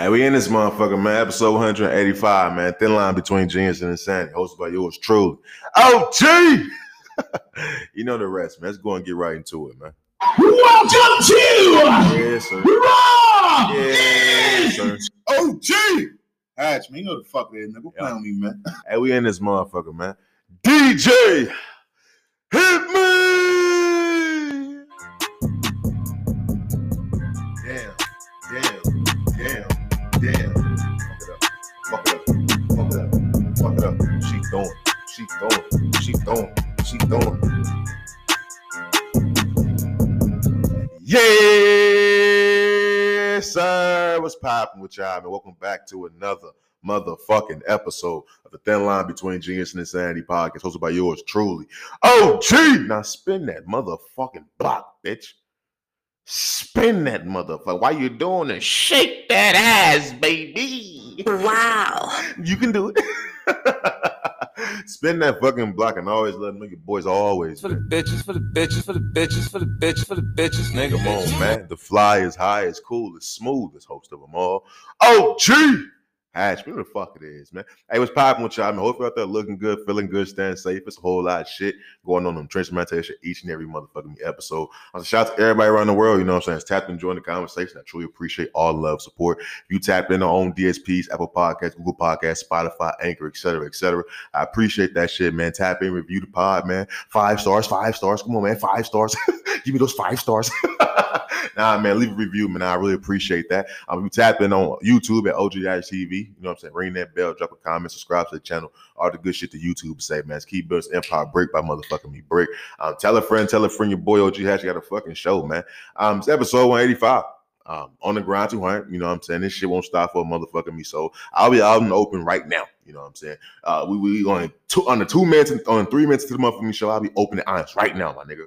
Hey, we in this motherfucker, man. Episode 185, man. Thin line between genius and insanity. Hosted by yours truly. OG! you know the rest, man. Let's go and get right into it, man. Welcome to Yes, sir. Raw Yes, sir. OG. Hatch, man, you know the fuck it is, nigga. Play on me, man. Hey, we in this motherfucker, man. DJ! Throwing. She throwing. She throwing. She throwing. Yes, sir. What's popping with y'all, man? Welcome back to another motherfucking episode of the Thin Line Between Genius and Insanity podcast, hosted by yours truly. Oh, gee. Now spin that motherfucking block, bitch. Spin that motherfucker. Why you doing it? Shake that ass, baby. Wow. You can do it. Spin that fucking block and always let them your boys always. for the bitches, for the bitches, for the bitches, for the bitches, for the bitches, nigga. Come on, man. The fly is high, it's cool, it's smooth, it's host of them all. OG! Hatch, who the fuck it is, man. Hey, what's popping with y'all? Hope you're out there looking good, feeling good, staying safe. It's a whole lot of shit going on in trench meditation each and every motherfucking episode. Shout out to everybody around the world, you know what I'm saying? It's and join the conversation. I truly appreciate all love, support. If you tapped in on DSPs, Apple Podcasts, Google Podcasts, Spotify, Anchor, etc., cetera, et cetera. I appreciate that shit, man. Tap in, review the pod, man. Five stars, five stars. Come on, man. Five stars. Give me those five stars. nah, man, leave a review, man. I really appreciate that. Um, if you tap in on YouTube at OGITV, you know what I'm saying? Ring that bell, drop a comment, subscribe to the channel. All the good shit to YouTube say, man. Keep Building Empire Break by motherfucking me break. Um, tell a friend, tell a friend, your boy OG Hatch got a fucking show, man. Um, it's episode 185. Um, on the grind 200, you know what I'm saying? This shit won't stop for a motherfucking me. So I'll be out in the open right now. You know what I'm saying? Uh, we we on two on the two minutes on three minutes to the motherfucking show. I'll be open and honest right now, my nigga.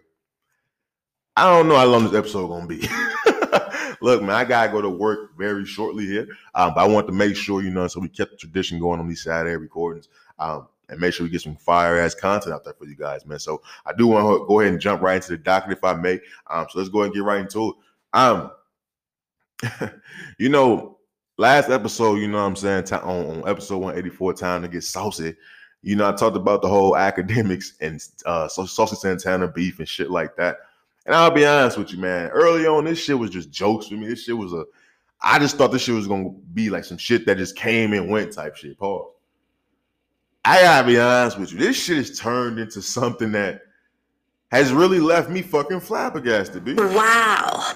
I don't know how long this episode gonna be. Look, man, I gotta go to work very shortly here. Um, but I want to make sure, you know, so we kept the tradition going on these Saturday recordings. Um, and make sure we get some fire ass content out there for you guys, man. So I do want to go ahead and jump right into the docket if I may. Um, so let's go ahead and get right into it. Um, you know, last episode, you know what I'm saying, on, on episode 184, time to get saucy. You know, I talked about the whole Akademiks and uh Saucy Santana beef and shit like that. And I'll be honest with you, man. Early on, this shit was just jokes for me. This shit was a I just thought this shit was gonna be like some shit that just came and went type shit. Pause. I gotta be honest with you. This shit has turned into something that has really left me fucking flabbergasted, B. Wow.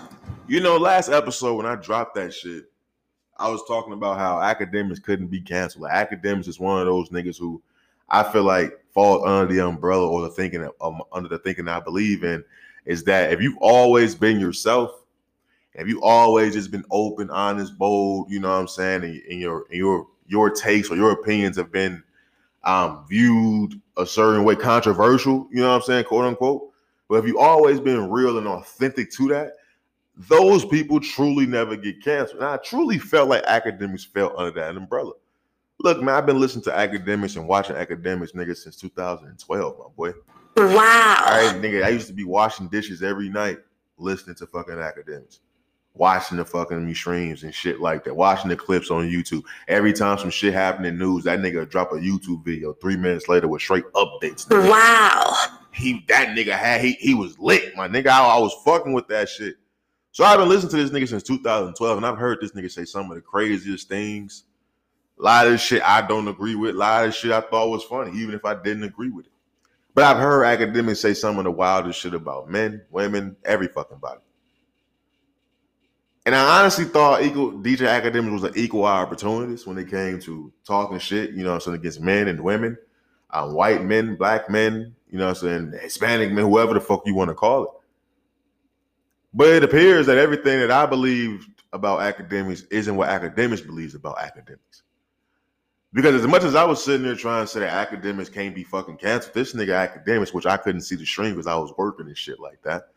You know, last episode when I dropped that shit, I was talking about how Akademiks couldn't be canceled. Like, Akademiks is one of those niggas who I feel like fall under the umbrella or the thinking of, um, under the thinking I believe in is that if you've always been yourself, if you always just been open, honest, bold, you know what I'm saying, and, and your and your your takes or your opinions have been um, viewed a certain way, controversial, you know what I'm saying, quote unquote. But if you always been real and authentic to that, those people truly never get canceled. And I truly felt like Akademiks fell under that umbrella. Look, man, I've been listening to Akademiks and watching Akademiks, nigga, since 2012, my boy. Wow. All right, nigga, I used to be washing dishes every night, listening to fucking Akademiks, watching the fucking streams and shit like that, watching the clips on YouTube. Every time some shit happened in news, that nigga would drop a YouTube video three minutes later with straight updates. nigga. Wow. He that nigga had he he was lit, my nigga. I, I was fucking with that shit. So I've been listening to this nigga since 2012, and I've heard this nigga say some of the craziest things. A lot of shit I don't agree with. A lot of shit I thought was funny, even if I didn't agree with it. But I've heard Akademiks say some of the wildest shit about men, women, every fucking body. And I honestly thought equal DJ Akademiks was an equal opportunist when it came to talking shit, you know I'm saying, against men and women, um, white men, black men, you know I'm saying, Hispanic men, whoever the fuck you want to call it. But it appears that everything that I believe about Akademiks isn't what Akademiks believes about Akademiks. Because as much as I was sitting there trying to say that Akademiks can't be fucking canceled, this nigga Akademiks, which I couldn't see the stream because I was working and shit like that.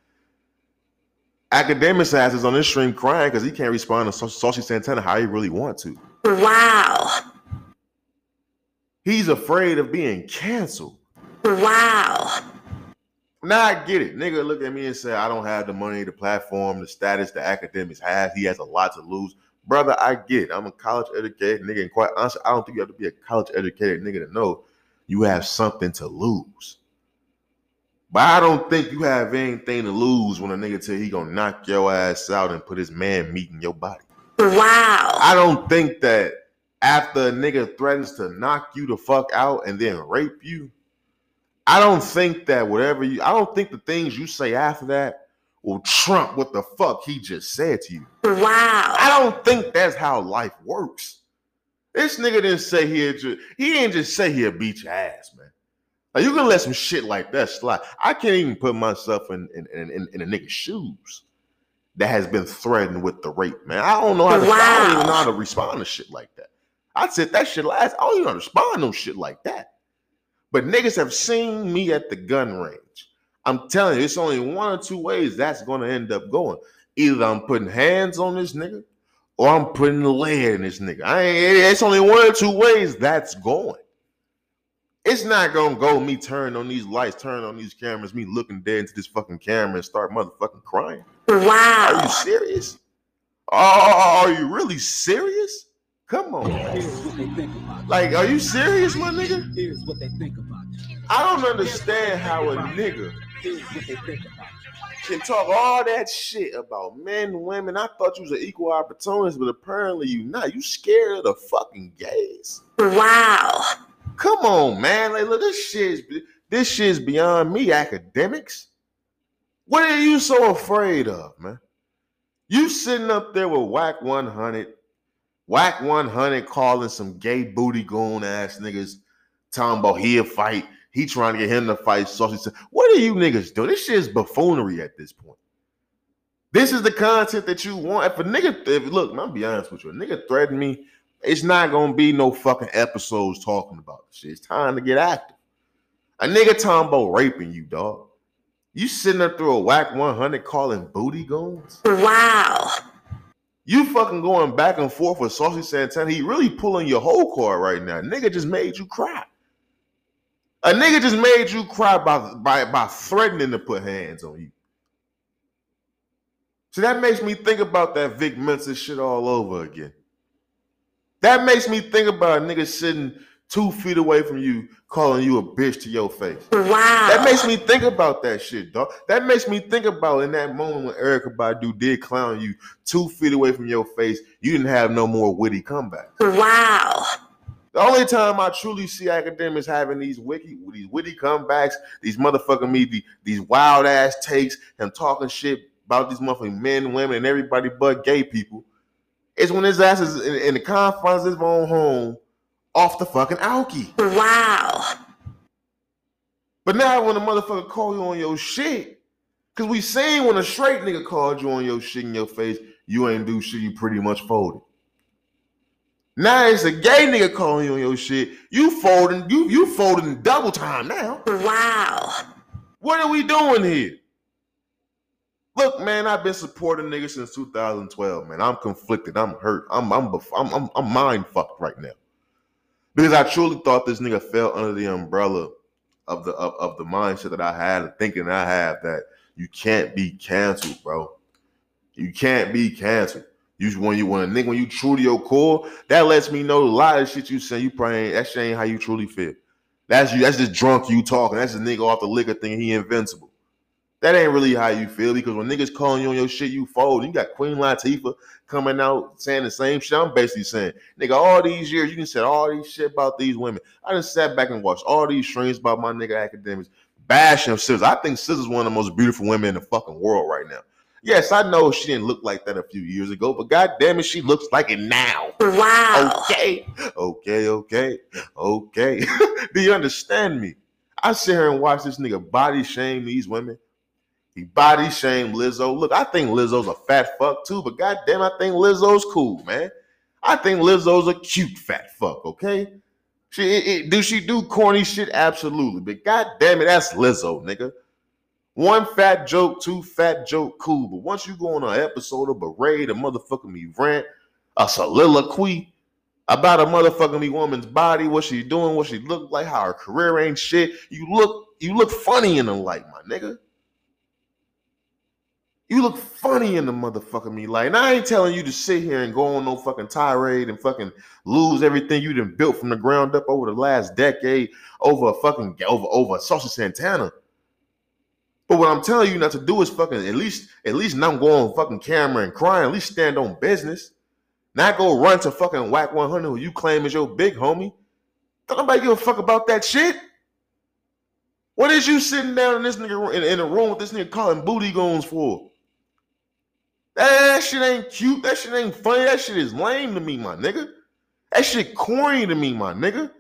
Akademiks ass is on this stream crying because he can't respond to Saucy Santana how he really want to. Wow. He's afraid of being canceled. Wow. Now I get it. Nigga look at me and say, I don't have the money, the platform, the status the Akademiks have. He has a lot to lose. Brother, I get it. I'm a college educated nigga, and quite honestly, I don't think you have to be a college educated nigga to know you have something to lose. But I don't think you have anything to lose when a nigga tell he gonna knock your ass out and put his man meat in your body. Wow. I don't think that after a nigga threatens to knock you the fuck out and then rape you, I don't think that whatever you, I don't think the things you say after that will trump what the fuck he just said to you. Wow. I don't think that's how life works. This nigga didn't say he'd just, he didn't just say he'll beat your ass, man. Like you can let some shit like that slide. I can't even put myself in in, in, in a nigga's shoes that has been threatened with the rape, man. I don't know how to I don't even know how to respond to shit like that. I said that shit last. I don't even know how to respond to no shit like that. But niggas have seen me at the gun range. I'm telling you, it's only one or two ways that's gonna end up going. Either I'm putting hands on this nigga or I'm putting the lead in this nigga. I ain't, it's only one or two ways that's going. It's not gonna go me turning on these lights, turning on these cameras, me looking dead into this fucking camera and start motherfucking crying. Wow. Are you serious? Oh, are you really serious? Come on. Like, are you serious, my nigga? Here's what they think about you. I don't understand how a nigga Here's what they think about you. can talk all that shit about men, women. I thought you was an equal opportunist, but apparently you not. You scared of the fucking gays. Wow. Come on, man. Like, look, this shit's this shit's beyond me, Akademiks. What are you so afraid of, man? You sitting up there with Wack 100, Wack 100 calling some gay booty goon ass niggas, talking about he'll fight. He trying to get him to fight. So he said, What are you niggas doing? This shit is buffoonery at this point. This is the content that you want. If a nigga, if, look, I'm be honest with you, a nigga threaten me, it's not gonna be no fucking episodes talking about this shit. It's time to get active. A nigga about raping you, dog. You sitting up through a Wack 100 calling booty goons? Wow. You fucking going back and forth with Saucy Santana. He really pulling your whole card right now. Nigga just made you cry. A nigga just made you cry by, by, by threatening to put hands on you. So that makes me think about that Vic Mensa shit all over again. That makes me think about a nigga sitting two feet away from you calling you a bitch to your face. Wow. That makes me think about that shit, dog. That makes me think about in that moment when Erykah Badu did clown you two feet away from your face, you didn't have no more witty comeback. Wow. The only time I truly see Akademiks having these wiki, these witty comebacks, these motherfucking me, the, these wild ass takes, and talking shit about these motherfucking men, women, and everybody but gay people, is when his ass is in, in the confines of his own home off the fucking alky. Wow. But now when a motherfucker call you on your shit, cause we seen when a straight nigga called you on your shit in your face, you ain't do shit, you pretty much folded. Now it's a gay nigga calling you on your shit. You folding, you you folding double time now. Wow. What are we doing here? Look, man, I've been supporting niggas since 2012, man. I'm conflicted. I'm hurt. I'm I'm I'm I'm, I'm mind fucked right now. Because I truly thought this nigga fell under the umbrella of the of, of the mindset that I had, the thinking I have that you can't be canceled, bro. You can't be canceled. You when you when a nigga when you true to your core, that lets me know a lot of shit you say. You probably ain't, that shit ain't how you truly feel. That's you. That's just drunk you talking. That's a nigga off the liquor thing. He invincible. That ain't really how you feel because when niggas calling you on your shit, you fold. You got Queen Latifah coming out saying the same shit. I'm basically saying, nigga, all these years you can say all these shit about these women. I just sat back and watched all these streams about my nigga Akademiks bashing SZA. I think SZA one of the most beautiful women in the fucking world right now. Yes, I know she didn't look like that a few years ago, but god damn it, she looks like it now. Wow. Okay, okay, okay, okay. Do you understand me? I sit here and watch this nigga body shame these women. He body shame Lizzo. Look, I think Lizzo's a fat fuck too, but goddamn, I think Lizzo's cool, man. I think Lizzo's a cute fat fuck. Okay, she it, it, do she do corny shit? Absolutely, but goddamn it, that's Lizzo, nigga. One fat joke, two fat joke, cool. But once you go on an episode of Berate, a motherfucking me rant, a soliloquy about a motherfucking me woman's body, what she doing, what she look like, how her career ain't shit. You look, you look funny in the light, my nigga. You look funny in the motherfucking me light. And I ain't telling you to sit here and go on no fucking tirade and fucking lose everything you done built from the ground up over the last decade over a fucking over over Saucy Santana. But what I'm telling you not to do is fucking at least at least not go on fucking camera and cry. At least stand on business. Not go run to fucking Wack 100 who you claim is your big homie. Don't nobody give a fuck about that shit. What is you sitting down in this nigga in, in a room with this nigga calling booty goons for? That shit ain't cute. That shit ain't funny. That shit is lame to me, my nigga. That shit corny to me, my nigga.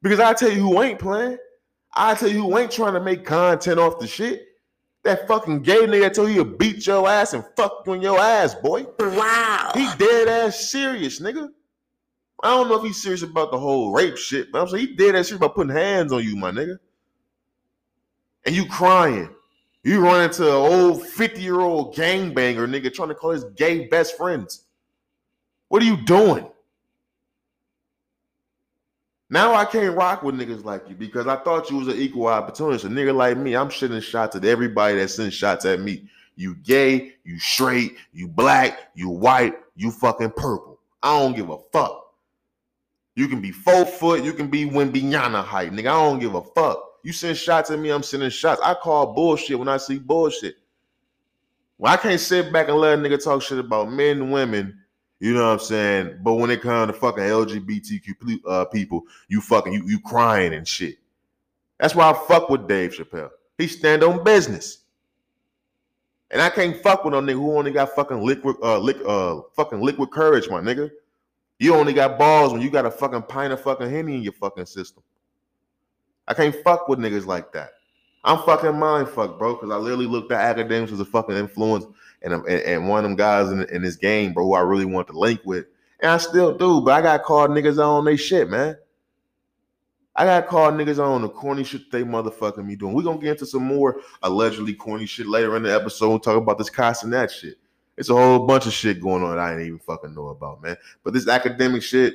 Because I tell you who ain't playing. I tell you who ain't trying to make content off the shit. That fucking gay nigga told you to beat your ass and fuck you in your ass, boy. Wow. He dead ass serious, nigga. I don't know if he's serious about the whole rape shit, but I'm saying he dead ass serious about putting hands on you, my nigga. And you crying. You run into an old 50 year old gangbanger nigga trying to call his gay best friends. What are you doing? Now I can't rock with niggas like you because I thought you was an equal opportunist. A nigga like me, I'm shitting shots at everybody that sends shots at me. You gay, you straight, you black, you white, you fucking purple. I don't give a fuck. You can be four foot, you can be Wembanyama height, nigga. I don't give a fuck. You send shots at me, I'm sending shots. I call bullshit when I see bullshit. Well, I can't sit back and let a nigga talk shit about men and women, you know what I'm saying? But when it comes to fucking LGBTQ uh, people, you fucking you you crying and shit. That's why I fuck with Dave Chappelle. He stand on business. And I can't fuck with no nigga who only got fucking liquid uh lick uh fucking liquid courage, my nigga. You only got balls when you got a fucking pint of fucking henny in your fucking system. I can't fuck with niggas like that. I'm fucking mind fucked, bro, because I literally looked at Akademiks as a fucking influence and, um, and, and one of them guys in, in this game, bro, who I really want to link with. And I still do, but I got called niggas on they shit, man. I got called niggas on the corny shit they motherfucking me doing. We're gonna get into some more allegedly corny shit later in the episode talk about this cost and that shit. It's a whole bunch of shit going on that I didn't even fucking know about, man. But this academic shit,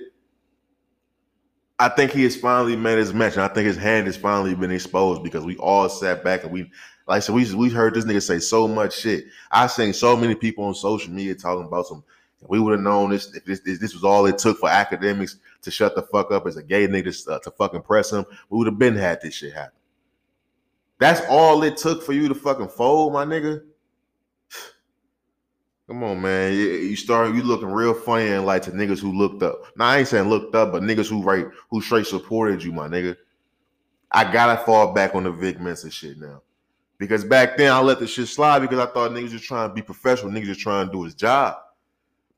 I think he has finally made his match, and I think his hand has finally been exposed because we all sat back and we, like I said, we we heard this nigga say so much shit. I seen so many people on social media talking about some. We would have known this if this, this this was all it took for Akademiks to shut the fuck up as a gay nigga to, uh, to fucking press him. We would have been had this shit happen. That's all it took for you to fucking fold, my nigga. Come on, man. You, you start you looking real funny and like to niggas who looked up. Now I ain't saying looked up, but niggas who right who straight supported you, my nigga. I gotta fall back on the Vic Mensa shit now. Because back then I let the shit slide because I thought niggas just trying to be professional, niggas just trying to do his job.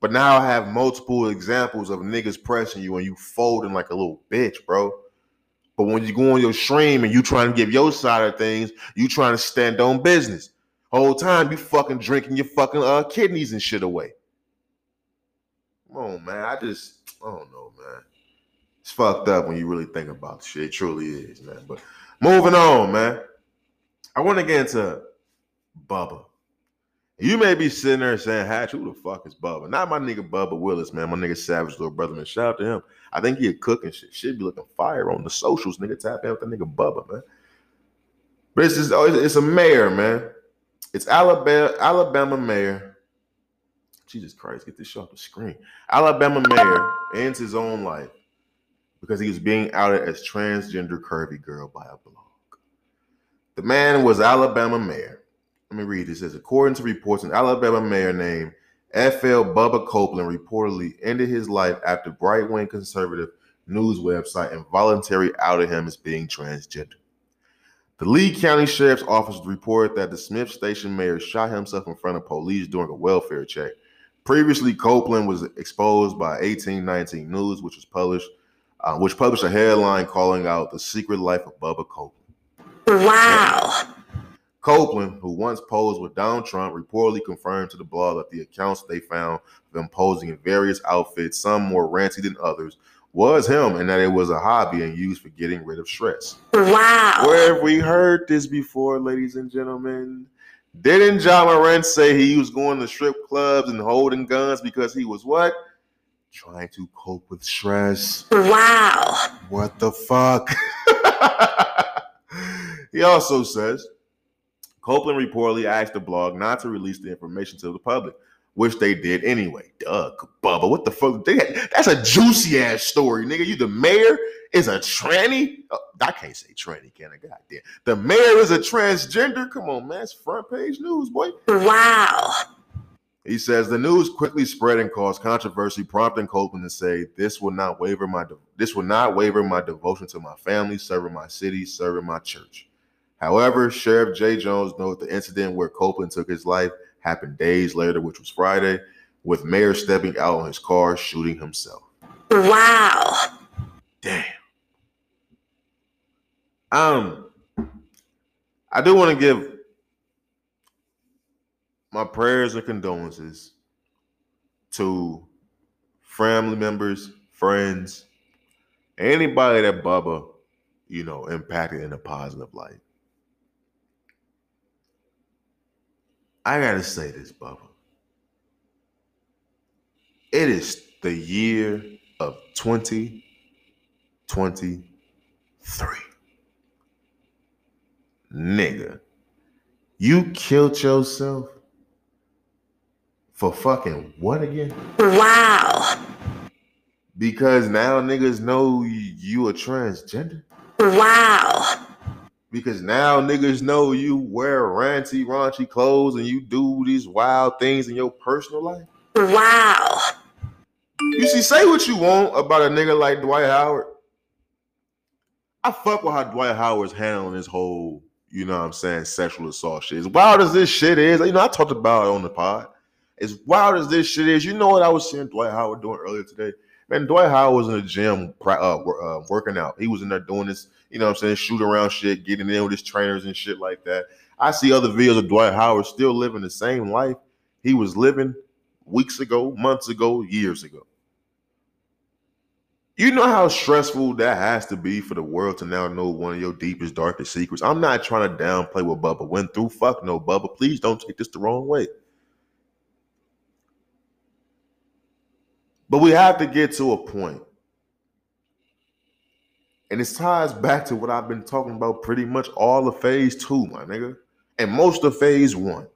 But now I have multiple examples of niggas pressing you and you folding like a little bitch, bro. But when you go on your stream and you trying to give your side of things, you trying to stand on business. Whole time you fucking drinking your fucking uh kidneys and shit away. Come on, man. I just I don't know, man. It's fucked up when you really think about shit. It truly is, man. But moving on, man. I want to get into Bubba. You may be sitting there saying, Hatch, who the fuck is Bubba? Not my nigga Bubba Willis, man. My nigga Savage little brother, man. Shout out to him. I think he a cooking shit. Should be looking fire on the socials, nigga. Tap in with the nigga Bubba, man. But it's just, oh, it's it's a mayor, man. It's Alabama, Alabama mayor. Jesus Christ, get this shit off the screen. Alabama mayor ends his own life because he was being outed as transgender curvy girl by a blog. The man was Alabama mayor. Let me read this. It says, according to reports, an Alabama mayor named FL Bubba Copeland reportedly ended his life after right wing conservative news website involuntarily outed him as being transgender. The Lee County Sheriff's Office reported that the Smiths Station mayor shot himself in front of police during a welfare check. Previously, Copeland was exposed by 1819 News, which was published, uh, which published a headline calling out the secret life of Bubba Copeland. Wow. Copeland, who once posed with Donald Trump, reportedly confirmed to the blog that the accounts they found of him posing in various outfits, some more ranty than others, was him and that it was a hobby and used for getting rid of stress. Wow. Where have we heard this before, ladies and gentlemen? Didn't Ja Morant say he was going to strip clubs and holding guns because he was what? Trying to cope with stress. Wow. What the fuck? he also says Copeland reportedly asked the blog not to release the information to the public, which they did anyway. Duh, Bubba, what the fuck? They had- that's a juicy ass story, nigga. You the mayor is a tranny. Oh, I can't say tranny, can I? Goddamn. The mayor is a transgender. Come on, man. It's front page news, boy. Wow. He says the news quickly spread and caused controversy, prompting Copeland to say, "This will not waver my de- this will not waver my devotion to my family, serving my city, serving my church." However, Sheriff Jay Jones noted the incident where Copeland took his life happened days later, which was Friday, with Mayor stepping out on his car, shooting himself. Wow. Damn. Um, I do want to give my prayers and condolences to family members, friends, anybody that Bubba, you know, impacted in a positive light. I gotta say this, Bubba. It is the year of 2023. Nigga, you killed yourself for fucking what again? Wow. Because now niggas know you a transgender. Wow. Because now niggas know you wear ranty, raunchy clothes and you do these wild things in your personal life. Wow. You see, say what you want about a nigga like Dwight Howard. I fuck with how Dwight Howard's handling this whole, you know what I'm saying, sexual assault shit. As wild as this shit is, you know, I talked about it on the pod. As wild as this shit is, you know what I was seeing Dwight Howard doing earlier today? Man, Dwight Howard was in the gym uh, uh, working out. He was in there doing this, you know what I'm saying, shoot around shit, getting in with his trainers and shit like that. I see other videos of Dwight Howard still living the same life he was living weeks ago, months ago, years ago. You know how stressful that has to be for the world to now know one of your deepest, darkest secrets. I'm not trying to downplay what Bubba went through. Fuck no, Bubba. Please don't take this the wrong way. But we have to get to a point, and it ties back to what I've been talking about pretty much all of phase two, my nigga, and most of phase one.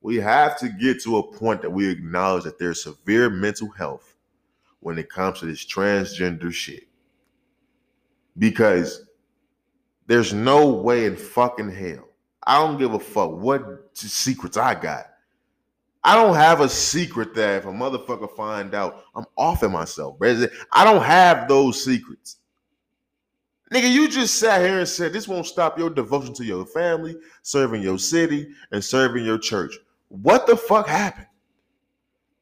We have to get to a point that we acknowledge that there's severe mental health when it comes to this transgender shit. Because there's no way in fucking hell. I don't give a fuck what secrets I got. I don't have a secret that if a motherfucker find out, I'm offing myself. bro. I don't have those secrets. Nigga, you just sat here and said this won't stop your devotion to your family, serving your city, and serving your church. What the fuck happened?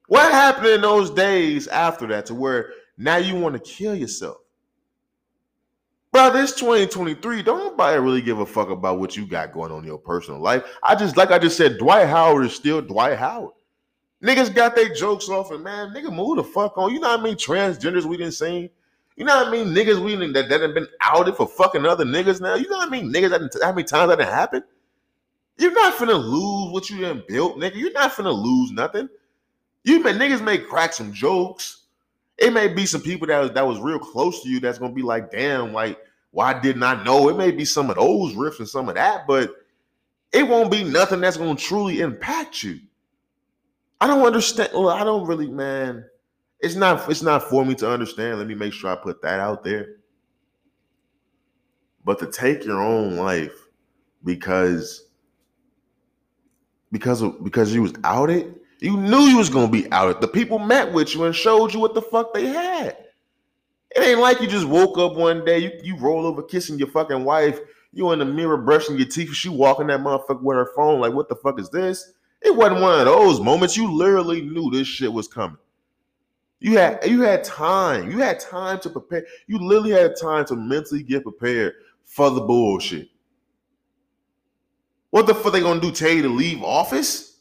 What happened in those days after that to where now you want to kill yourself? Bro, this 2023, don't nobody really give a fuck about what you got going on in your personal life. I just, like I just said, Dwight Howard is still Dwight Howard. Niggas got their jokes off, and man, nigga, move the fuck on. You know what I mean? Transgenders we didn't see. You know what I mean? Niggas we didn't, that, that have been outed for fucking other niggas now. You know what I mean? Niggas, that, how many times that happened? You're not finna lose what you done built, nigga. You're not finna lose nothing. You may niggas may crack some jokes. It may be some people that that was real close to you that's gonna be like, damn, like, why didn't I know? It may be some of those riffs and some of that, but it won't be nothing that's gonna truly impact you. I don't understand. Well, I don't really, man. It's not. It's not for me to understand. Let me make sure I put that out there. But to take your own life because because because you was outed, you knew you was gonna be outed. The people met with you and showed you what the fuck they had. It ain't like you just woke up one day, you, you roll over kissing your fucking wife, you in the mirror brushing your teeth, she walking that motherfucker with her phone, like, what the fuck is this? It wasn't one of those moments. You literally knew this shit was coming. You had you had time. You had time to prepare. You literally had time to mentally get prepared for the bullshit. What the fuck they gonna do? Tell you to leave office?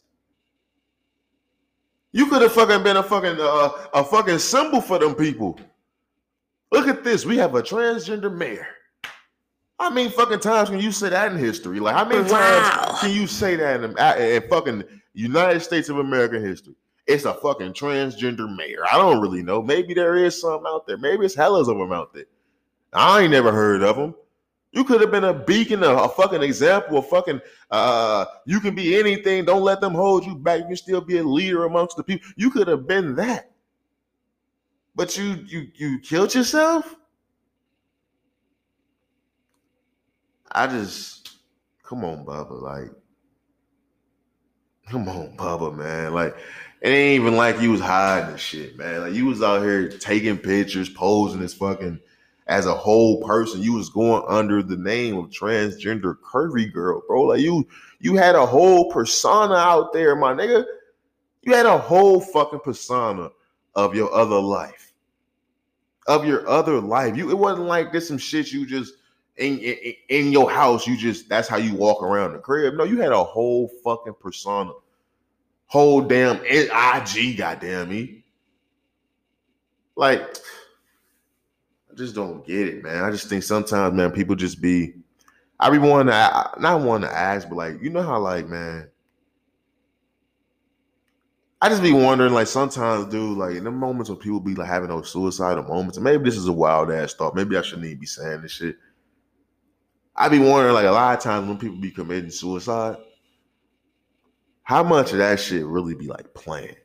You could have fucking been a fucking uh, a fucking symbol for them people. Look at this. We have a transgender mayor. How many fucking times can you say that in history? Like how many Wow. times can you say that in, in fucking United States of America history? It's a fucking transgender mayor. I don't really know. Maybe there is some out there. Maybe it's hellas of them out there. I ain't never heard of them. You could have been a beacon, a, a fucking example, a fucking uh you can be anything. Don't let them hold you back. You can still be a leader amongst the people. You could have been that. But you you you killed yourself? I just come on, Bubba. Like, come on, Bubba, man. Like, it ain't even like you was hiding shit, man. Like you was out here taking pictures, posing as fucking as a whole person. You was going under the name of transgender curvy girl, bro. Like you you had a whole persona out there, my nigga. You had a whole fucking persona of your other life. Of your other life. You it wasn't like this some shit you just in, in in your house, you just that's how you walk around the crib. No, you had a whole fucking persona. Whole damn IG, goddamn me. Like, I just don't get it, man. I just think sometimes, man, people just be. I be wanting to, not wanting to ask, but like, you know how, like, man, I just be wondering, like, sometimes, dude, like, in the moments when people be like having those suicidal moments, and maybe this is a wild ass thought. Maybe I shouldn't even be saying this shit. I be wondering, like, a lot of times when people be committing suicide, how much of that shit really be like planned?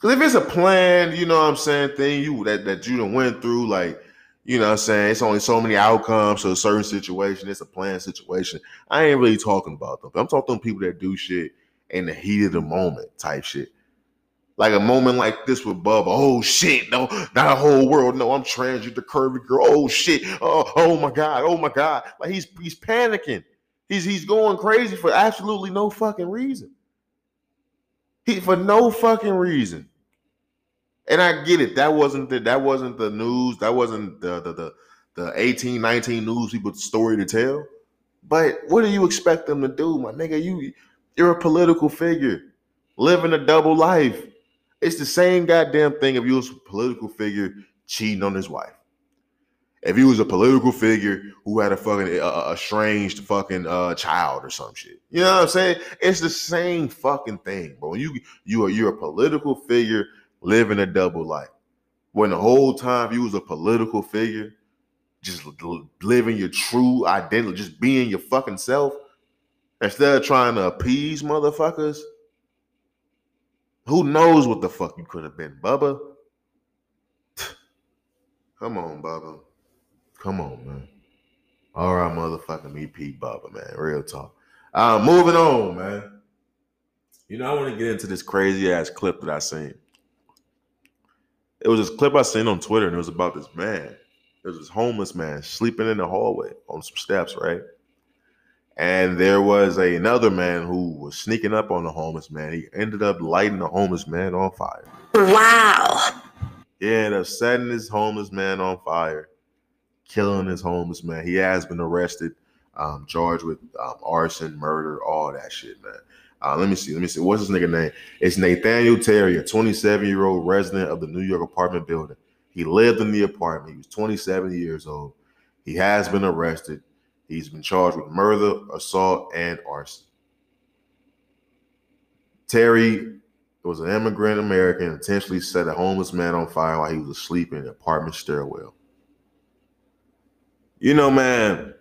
Because if it's a plan, you know what I'm saying, thing you that, that you done went through, like, you know what I'm saying, it's only so many outcomes to a certain situation, it's a planned situation. I ain't really talking about them. I'm talking to people that do shit in the heat of the moment type shit. Like a moment like this with Bubba. Oh shit, no, not a whole world. No, I'm transgender curvy girl. Oh shit. Oh, oh my God. Oh my God. Like he's he's panicking. He's he's going crazy for absolutely no fucking reason. He for no fucking reason. And I get it. That wasn't the that wasn't the news. That wasn't the the the, the 18, 19 news people's story to tell. But what do you expect them to do, my nigga? You you're a political figure living a double life. It's the same goddamn thing if you was a political figure cheating on his wife. If he was a political figure who had a fucking uh, estranged fucking uh, child or some shit, you know what I'm saying? It's the same fucking thing, bro. You you are you're a political figure living a double life. When the whole time you was a political figure, just living your true identity, just being your fucking self, instead of trying to appease motherfuckers who knows what the fuck you could have been, Bubba? Come on, Bubba. Come on, man. All right, motherfucking me, Pete Bubba, man. Real talk. Uh, moving on, man. You know, I want to get into this crazy ass clip that I seen. It was this clip I seen on Twitter, and it was about this man. There was this homeless man sleeping in the hallway on some steps, right? And there was a, another man who was sneaking up on the homeless man. He ended up lighting the homeless man on fire. Wow. He ended up setting this homeless man on fire, killing this homeless man. He has been arrested, um, charged with um, arson, murder, all that shit, man. Uh, let me see. Let me see. What's this nigga name? It's Nathaniel Terry, a 27 year old resident of the New York apartment building. He lived in the apartment. He was 27 years old. He has been arrested. He's been charged with murder, assault, and arson. Terry was an immigrant American, intentionally set a homeless man on fire while he was asleep in an apartment stairwell. You know, man.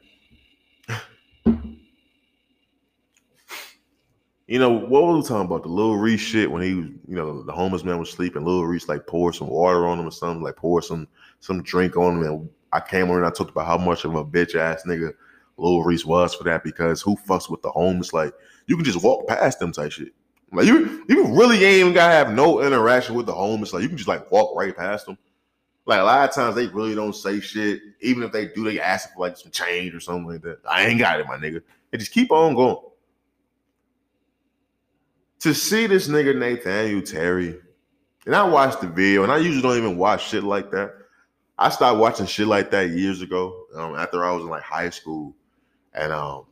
You know, what were we talking about? The little Reese shit when he was, you know, the homeless man was sleeping. Lil Reese like poured some water on him or something, like pour some some drink on him. And I came on and I talked about how much of a bitch ass nigga Little Reese was for that because who fucks with the homeless? Like you can just walk past them type shit. Like you, you really ain't even gotta have no interaction with the homeless. Like you can just like walk right past them. Like a lot of times they really don't say shit. Even if they do, they ask for like some change or something like that. I ain't got it, my nigga. They just keep on going. To see this nigga Nathaniel Terry, and I watched the video, and I usually don't even watch shit like that. I started watching shit like that years ago. Um, after I was in like high school, and um,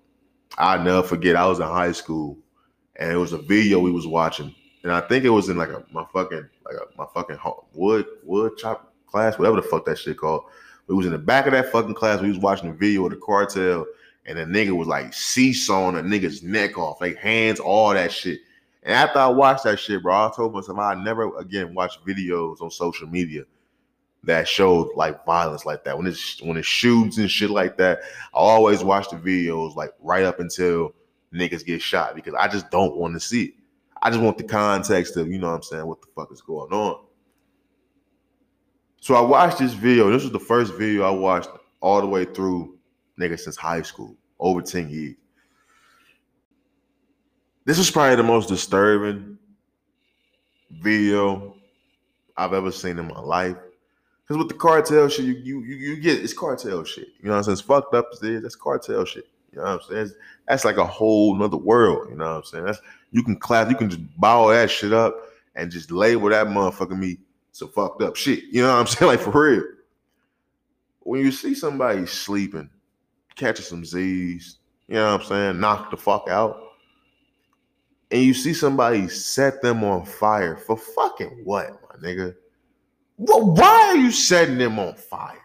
I'll never forget. I was in high school, and it was a video we was watching, and I think it was in like a my fucking like a, my fucking wood wood chop class, whatever the fuck that shit called. We was in the back of that fucking class. We was watching a video of the cartel, and the nigga was like seesawing a nigga's neck off, like hands, all that shit. And after I watched that shit, bro, I told myself I never again watch videos on social media that showed like violence like that. When it's when it shoots and shit like that, I always watch the videos like right up until niggas get shot because I just don't want to see it. I just want the context of, you know what I'm saying, what the fuck is going on. So I watched this video. This was the first video I watched all the way through, nigga, since high school, over 10 years. This is probably the most disturbing video I've ever seen in my life. Because with the cartel shit, you, you you get it's cartel shit. You know what I'm saying? It's fucked up as it is, that's cartel shit. You know what I'm saying? That's, that's like a whole nother world. You know what I'm saying? That's you can class, you can just bow that shit up and just label that motherfucker me some fucked up shit. You know what I'm saying? Like for real. When you see somebody sleeping, catching some Z's, you know what I'm saying, knock the fuck out, and you see somebody set them on fire for fucking what, my nigga? Well, why are you setting them on fire?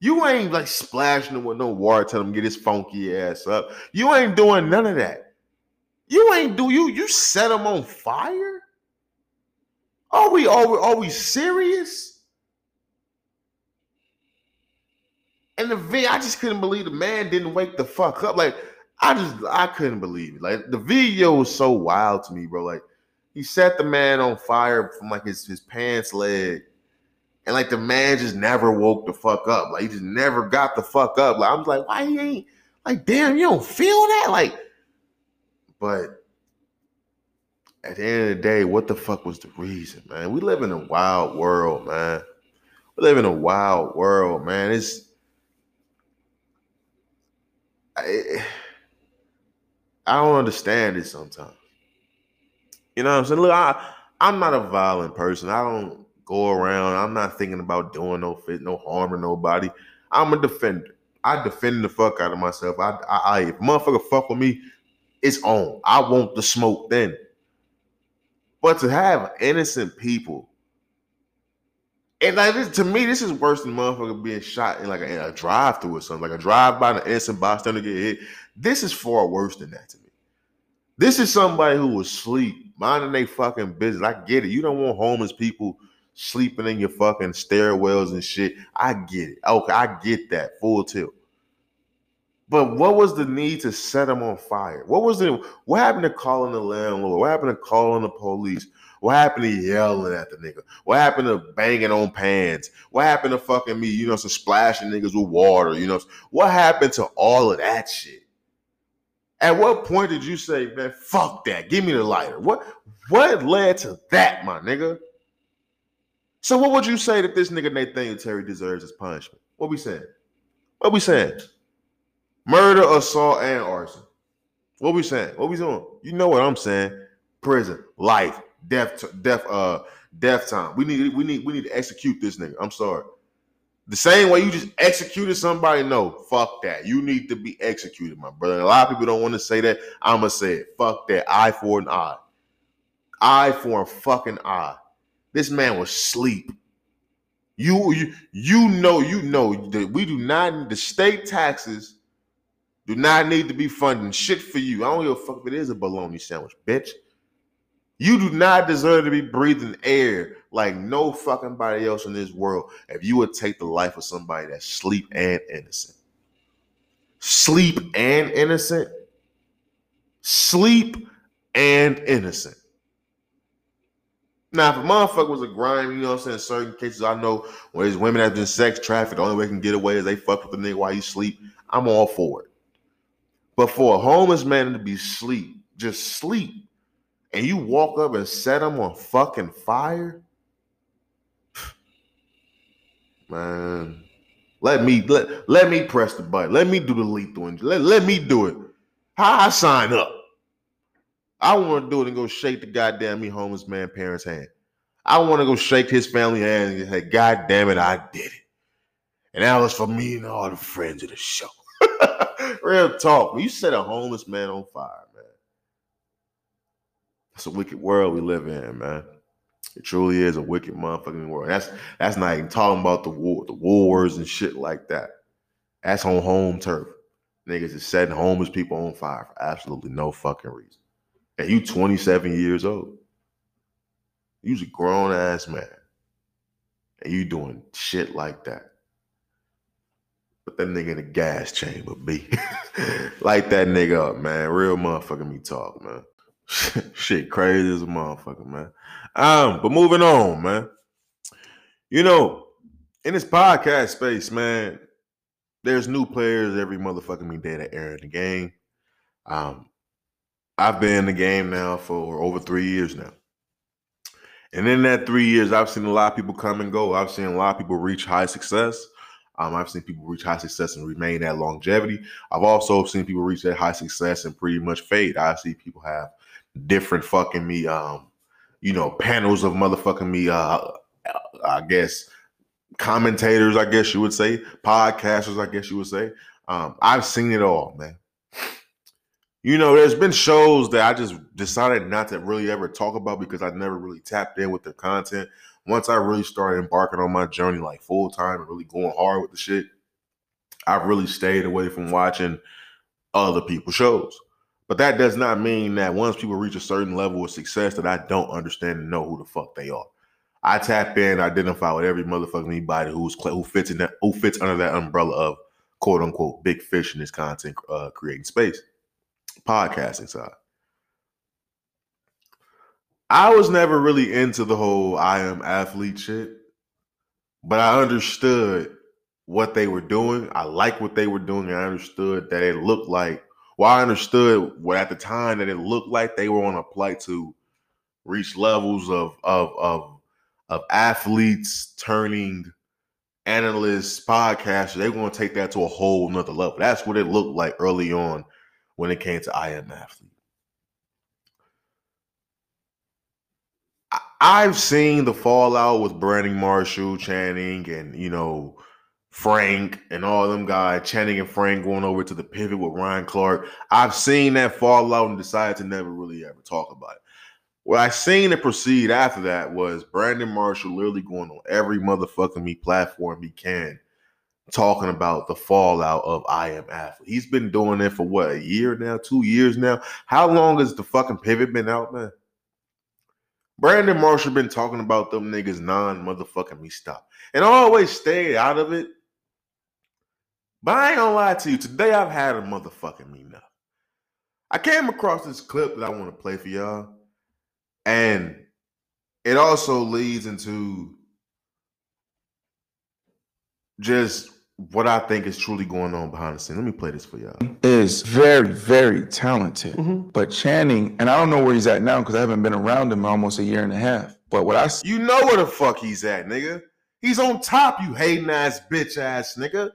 You ain't like splashing them with no water, telling them get his funky ass up. You ain't doing none of that. You ain't do you you set them on fire? Are we are we, are we serious? And the I just couldn't believe the man didn't wake the fuck up. Like I just I couldn't believe it. Like the video was so wild to me, bro. Like he set the man on fire from like his his pants leg, and like the man just never woke the fuck up. Like he just never got the fuck up. Like I was like, why he ain't like damn, you don't feel that? Like, but at the end of the day, what the fuck was the reason, man? We live in a wild world, man. We live in a wild world, man. It's I, I don't understand it sometimes. You know what I'm saying? Look, I, I'm not a violent person. I don't go around. I'm not thinking about doing no fit, no harm to nobody. I'm a defender. I defend the fuck out of myself. I, I, I if motherfucker fuck with me, it's on. I want the smoke then. But to have innocent people, and like this, to me, this is worse than motherfucker being shot in like a, a drive-through or something, like a drive-by and an innocent bystander get hit. This is far worse than that to me. This is somebody who was asleep, minding their fucking business. I get it. You don't want homeless people sleeping in your fucking stairwells and shit. I get it. Okay, I get that full tilt. But what was the need to set them on fire? What was the what happened to calling the landlord? What happened to calling the police? What happened to yelling at the nigga? What happened to banging on pans? What happened to fucking me, you know, some splashing niggas with water, you know? What happened to all of that shit? At what point did you say, man, fuck that? Give me the lighter. What what led to that, my nigga? So what would you say that this nigga Nathaniel Terry deserves as punishment? What we saying? What we saying? Murder, assault, and arson. What we saying? What we doing? You know what I'm saying? Prison, life, death, death, uh, death time. We need, we need, we need to execute this nigga. I'm sorry. The same way you just executed somebody, no, fuck that. You need to be executed, my brother. A lot of people don't want to say that. I'ma say it. Fuck that. Eye for an eye. Eye for a fucking eye. This man was sleep. You, you, you know, you know that we do not the state taxes do not need to be funding shit for you. I don't give a fuck if it is a bologna sandwich, bitch. You do not deserve to be breathing air like no fucking body else in this world if you would take the life of somebody that's sleep and innocent. Sleep and innocent. Sleep and innocent. Now, if a motherfucker was a grime, you know what I'm saying? In certain cases, I know when there's women have been sex trafficked, the only way they can get away is they fuck with the nigga while you sleep. I'm all for it. But for a homeless man to be sleep, just sleep, and you walk up and set him on fucking fire, man. Let me let, let me press the button. Let me do the lethal. Let, let me do it. How I sign up? I want to do it and go shake the goddamn me homeless man parents' hand. I want to go shake his family hand and say, God damn it, I did it. And that was for me and all the friends of the show. Real talk. When you set a homeless man on fire. It's a wicked world we live in, man. It truly is a wicked motherfucking world. That's that's not even talking about the war, the wars and shit like that. That's on home turf. Niggas is setting homeless people on fire for absolutely no fucking reason. And you 27 years old. You's a grown ass man. and you doing shit like that. Put that nigga in the gas chamber, B. Light that nigga up, man. Real motherfucker me talk, man. shit crazy as a motherfucker, man. Um, but moving on, man. You know, in this podcast space, man, there's new players every motherfucking me day that air in the game. Um, I've been in the game now for over three years now. And in that three years, I've seen a lot of people come and go. I've seen a lot of people reach high success. Um, I've seen people reach high success and remain at longevity. I've also seen people reach that high success and pretty much fade. I see people have different fucking me, um, you know, panels of motherfucking me, uh, I guess, commentators, I guess you would say, podcasters, I guess you would say. Um, I've seen it all, man. You know, there's been shows that I just decided not to really ever talk about because I never really tapped in with the content. Once I really started embarking on my journey like full time and really going hard with the shit, I've really stayed away from watching other people's shows. But that does not mean that once people reach a certain level of success that I don't understand and know who the fuck they are. I tap in, identify with every motherfucking anybody who's who fits in that who fits under that umbrella of quote unquote big fish in this content uh, creating space podcasting side. I was never really into the whole I am athlete shit, but I understood what they were doing. I like what they were doing. And I understood that it looked like, well, I understood what at the time that it looked like they were on a plight to reach levels of of of of athletes turning analysts, podcasters. They want to take that to a whole nother level. That's what it looked like early on when it came to I am athlete. I've seen the fallout with Brandon Marshall, Channing, and you know Frank and all them guys, Channing and Frank going over to the pivot with Ryan Clark. I've seen that fallout and decided to never really ever talk about it. What I seen it proceed after that was Brandon Marshall literally going on every motherfucking me platform he can talking about the fallout of I am athlete. He's been doing it for what a year now, two years now. How long has the fucking pivot been out, man? Brandon Marshall been talking about them niggas non motherfucking me stop, and I always stayed out of it. But I ain't gonna lie to you. Today I've had a motherfucking me now. I came across this clip that I want to play for y'all, and it also leads into just what I think is truly going on behind the scenes. Let me play this for y'all. is very, very talented. Mm-hmm. But Channing, and I don't know where he's at now because I haven't been around him in almost a year and a half. But what I see You know where the fuck he's at, nigga. He's on top, you hating ass bitch ass nigga.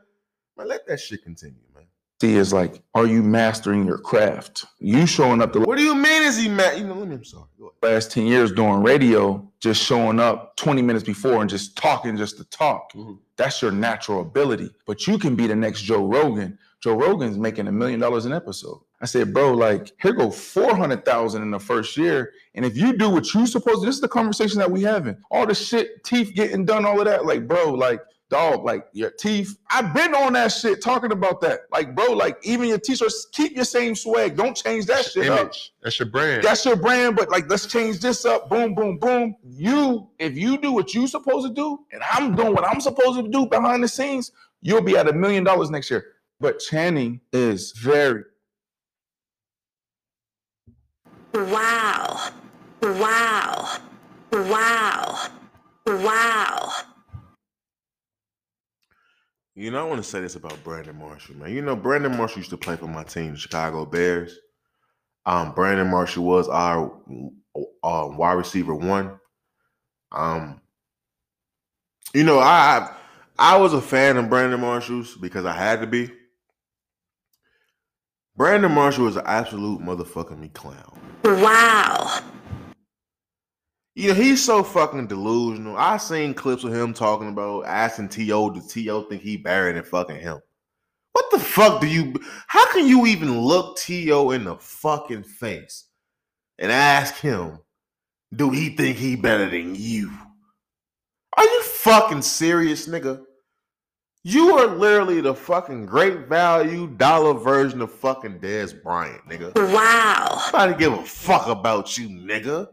Man, let that shit continue, man. See, is like, are you mastering your craft? You showing up the What do you mean is he mad? You know, let me, I'm sorry. Last 10 years doing radio, just showing up 20 minutes before and just talking just to talk. Mhm. That's your natural ability. But you can be the next Joe Rogan. Joe Rogan's making a million dollars an episode. I said, bro, like here go 400,000 in the first year. And if you do what you supposed to, this is the conversation that we having. All the shit, teeth getting done, all of that. Like, bro, like, dog, like your teeth. I've been on that shit talking about that. Like, bro, like even your t-shirts, keep your same swag. Don't change that shit up. That's your brand. That's your brand, but like let's change this up. Boom, boom, boom. You, if you do what you supposed to do, and I'm doing what I'm supposed to do behind the scenes, you'll be at a million dollars next year. But Channing is very Wow. Wow. Wow. Wow. You know, I want to say this about Brandon Marshall, man. You know, Brandon Marshall used to play for my team, Chicago Bears. Um, Brandon Marshall was our uh, wide receiver one. Um, you know, I I was a fan of Brandon Marshall's because I had to be. Brandon Marshall is an absolute motherfucking me clown. Wow. You know, he's so fucking delusional. I seen clips of him talking about asking T.O. Does T.O. think he better than fucking him? What the fuck do you how can you even look T.O. in the fucking face and ask him, do he think he better than you? Are you fucking serious, nigga? You are literally the fucking great value dollar version of fucking Dez Bryant, nigga. Wow. Nobody give a fuck about you, nigga.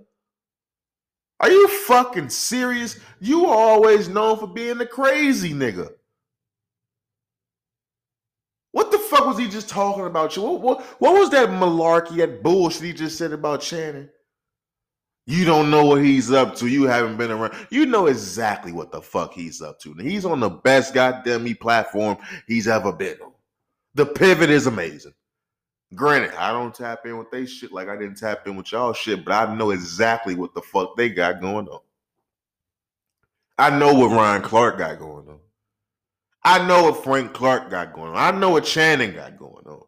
Are you fucking serious? You are always known for being the crazy nigga. What the fuck was he just talking about you? What, what, what was that malarkey, that bullshit he just said about Shannon? You don't know what he's up to. You haven't been around. You know exactly what the fuck he's up to. He's on the best goddamn me platform he's ever been on. The pivot is amazing. Granted, I don't tap in with they shit like I didn't tap in with y'all shit, but I know exactly what the fuck they got going on. I know what Ryan Clark got going on. I know what Frank Clark got going on. I know what Channing got going on.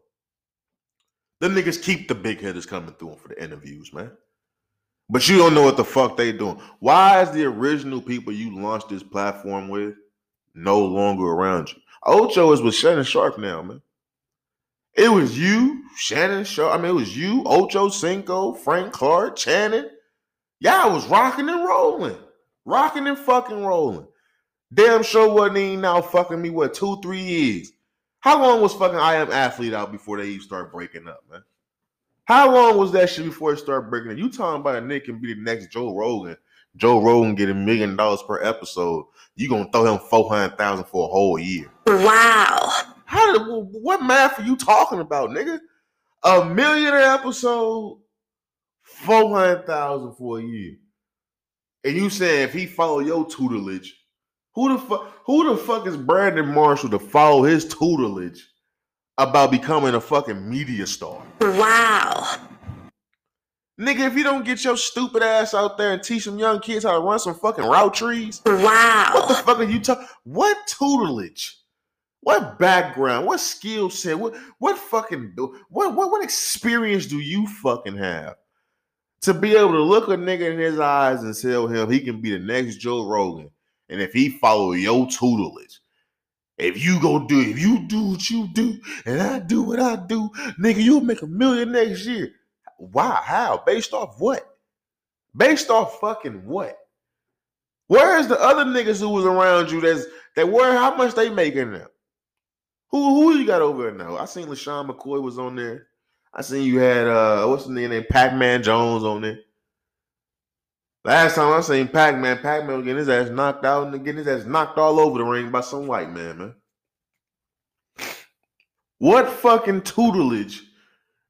The niggas keep the big hitters coming through for the interviews, man. But you don't know what the fuck they doing. Why is the original people you launched this platform with no longer around you? Ocho is with Shannon Sharpe now, man. It was you, Shannon Sharpe. I mean, it was you, Ocho Cinco, Frank Clark, Channing. Y'all was rocking and rolling. Rocking and fucking rolling. Damn sure wasn't even now fucking me, what, two, three years? How long was fucking I Am Athlete out before they even start breaking up, man? How long was that shit before it started breaking up? You talking about a nigga can be the next Joe Rogan. Joe Rogan get a million dollars per episode. You gonna throw him four hundred thousand for a whole year. Wow. How did what math are you talking about, nigga? A million an episode, four hundred thousand for a year. And you saying if he follow your tutelage, who the fuck who the fuck is Brandon Marshall to follow his tutelage about becoming a fucking media star? Wow. Nigga, if you don't get your stupid ass out there and teach some young kids how to run some fucking route trees, wow. what the fuck are you talking? What tutelage? What background? What skill set? What what fucking what, what what experience do you fucking have to be able to look a nigga in his eyes and tell him he can be the next Joe Rogan? And if he follow your tutelage, if you go do if you do what you do and I do what I do, nigga, you'll make a million next year. Why? How? Based off what? Based off fucking what? Where's the other niggas who was around you that's that were how much they making now? Who who you got over there now? I seen LeSean McCoy was on there. I seen you had uh what's the name Pac-Man Jones on there. Last time I seen Pac-Man, Pac-Man was getting his ass knocked out and getting his ass knocked all over the ring by some white man, man. What fucking tutelage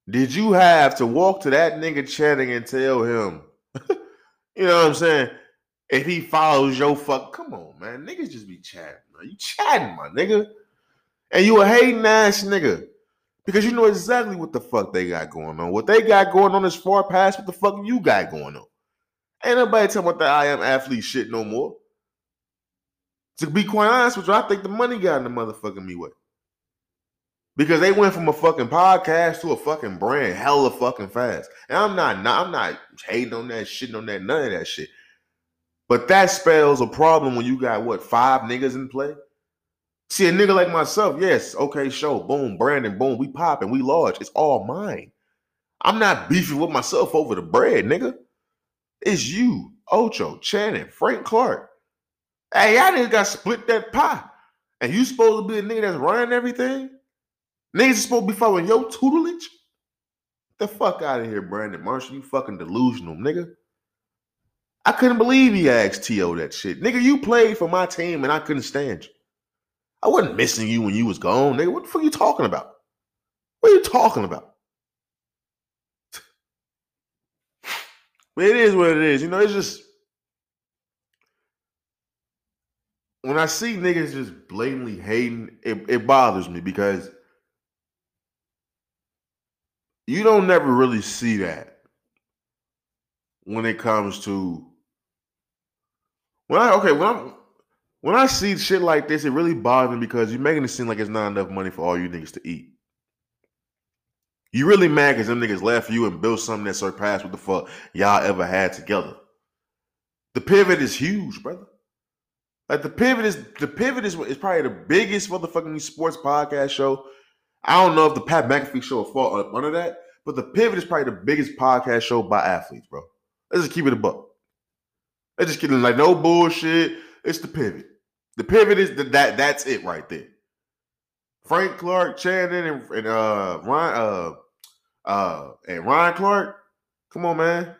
did you have to walk to that nigga chatting and tell him, you know what I'm saying? If he follows your fuck, come on, man. Niggas just be chatting, man. You chatting, my nigga. And you a hating ass nigga. Because you know exactly what the fuck they got going on. What they got going on is far past what the fuck you got going on. Ain't nobody talking about the I am athlete shit no more. To be quite honest with you, I think the money got in the motherfucking me way. Because they went from a fucking podcast to a fucking brand hella fucking fast. And I'm not, not I'm not hating on that shit, on that, none of that shit. But that spells a problem when you got what five niggas in play. See a nigga like myself, yes, okay, show, boom, Brandon, boom, we pop and we large. It's all mine. I'm not beefing with myself over the bread, nigga. It's you, Ocho, Channing, Frank Clark. Hey, y'all niggas got split that pie. And you supposed to be a nigga that's running everything? Niggas supposed to be following your tutelage? The fuck out of here, Brandon Marshall. You fucking delusional, nigga. I couldn't believe he asked T.O. that shit. Nigga, you played for my team and I couldn't stand you. I wasn't missing you when you was gone, nigga. What the fuck are you talking about? What are you talking about? But it is what it is. You know, it's just when I see niggas just blatantly hating, it, it bothers me because you don't never really see that when it comes to when I okay when I'm when I see shit like this, it really bothers me because you're making it seem like it's not enough money for all you niggas to eat. You really mad because them niggas left you and built something that surpassed what the fuck y'all ever had together. The pivot is huge, brother. Like the pivot is the pivot is, is probably the biggest motherfucking sports podcast show. I don't know if the Pat McAfee show will fall under that, but the pivot is probably the biggest podcast show by athletes, bro. Let's just keep it a buck. Let's just kidding, like no bullshit. It's the pivot. The pivot is the, that. That's it right there. Frank Clark, Channing, and, and uh Ryan uh uh and Ryan Clark. Come on, man.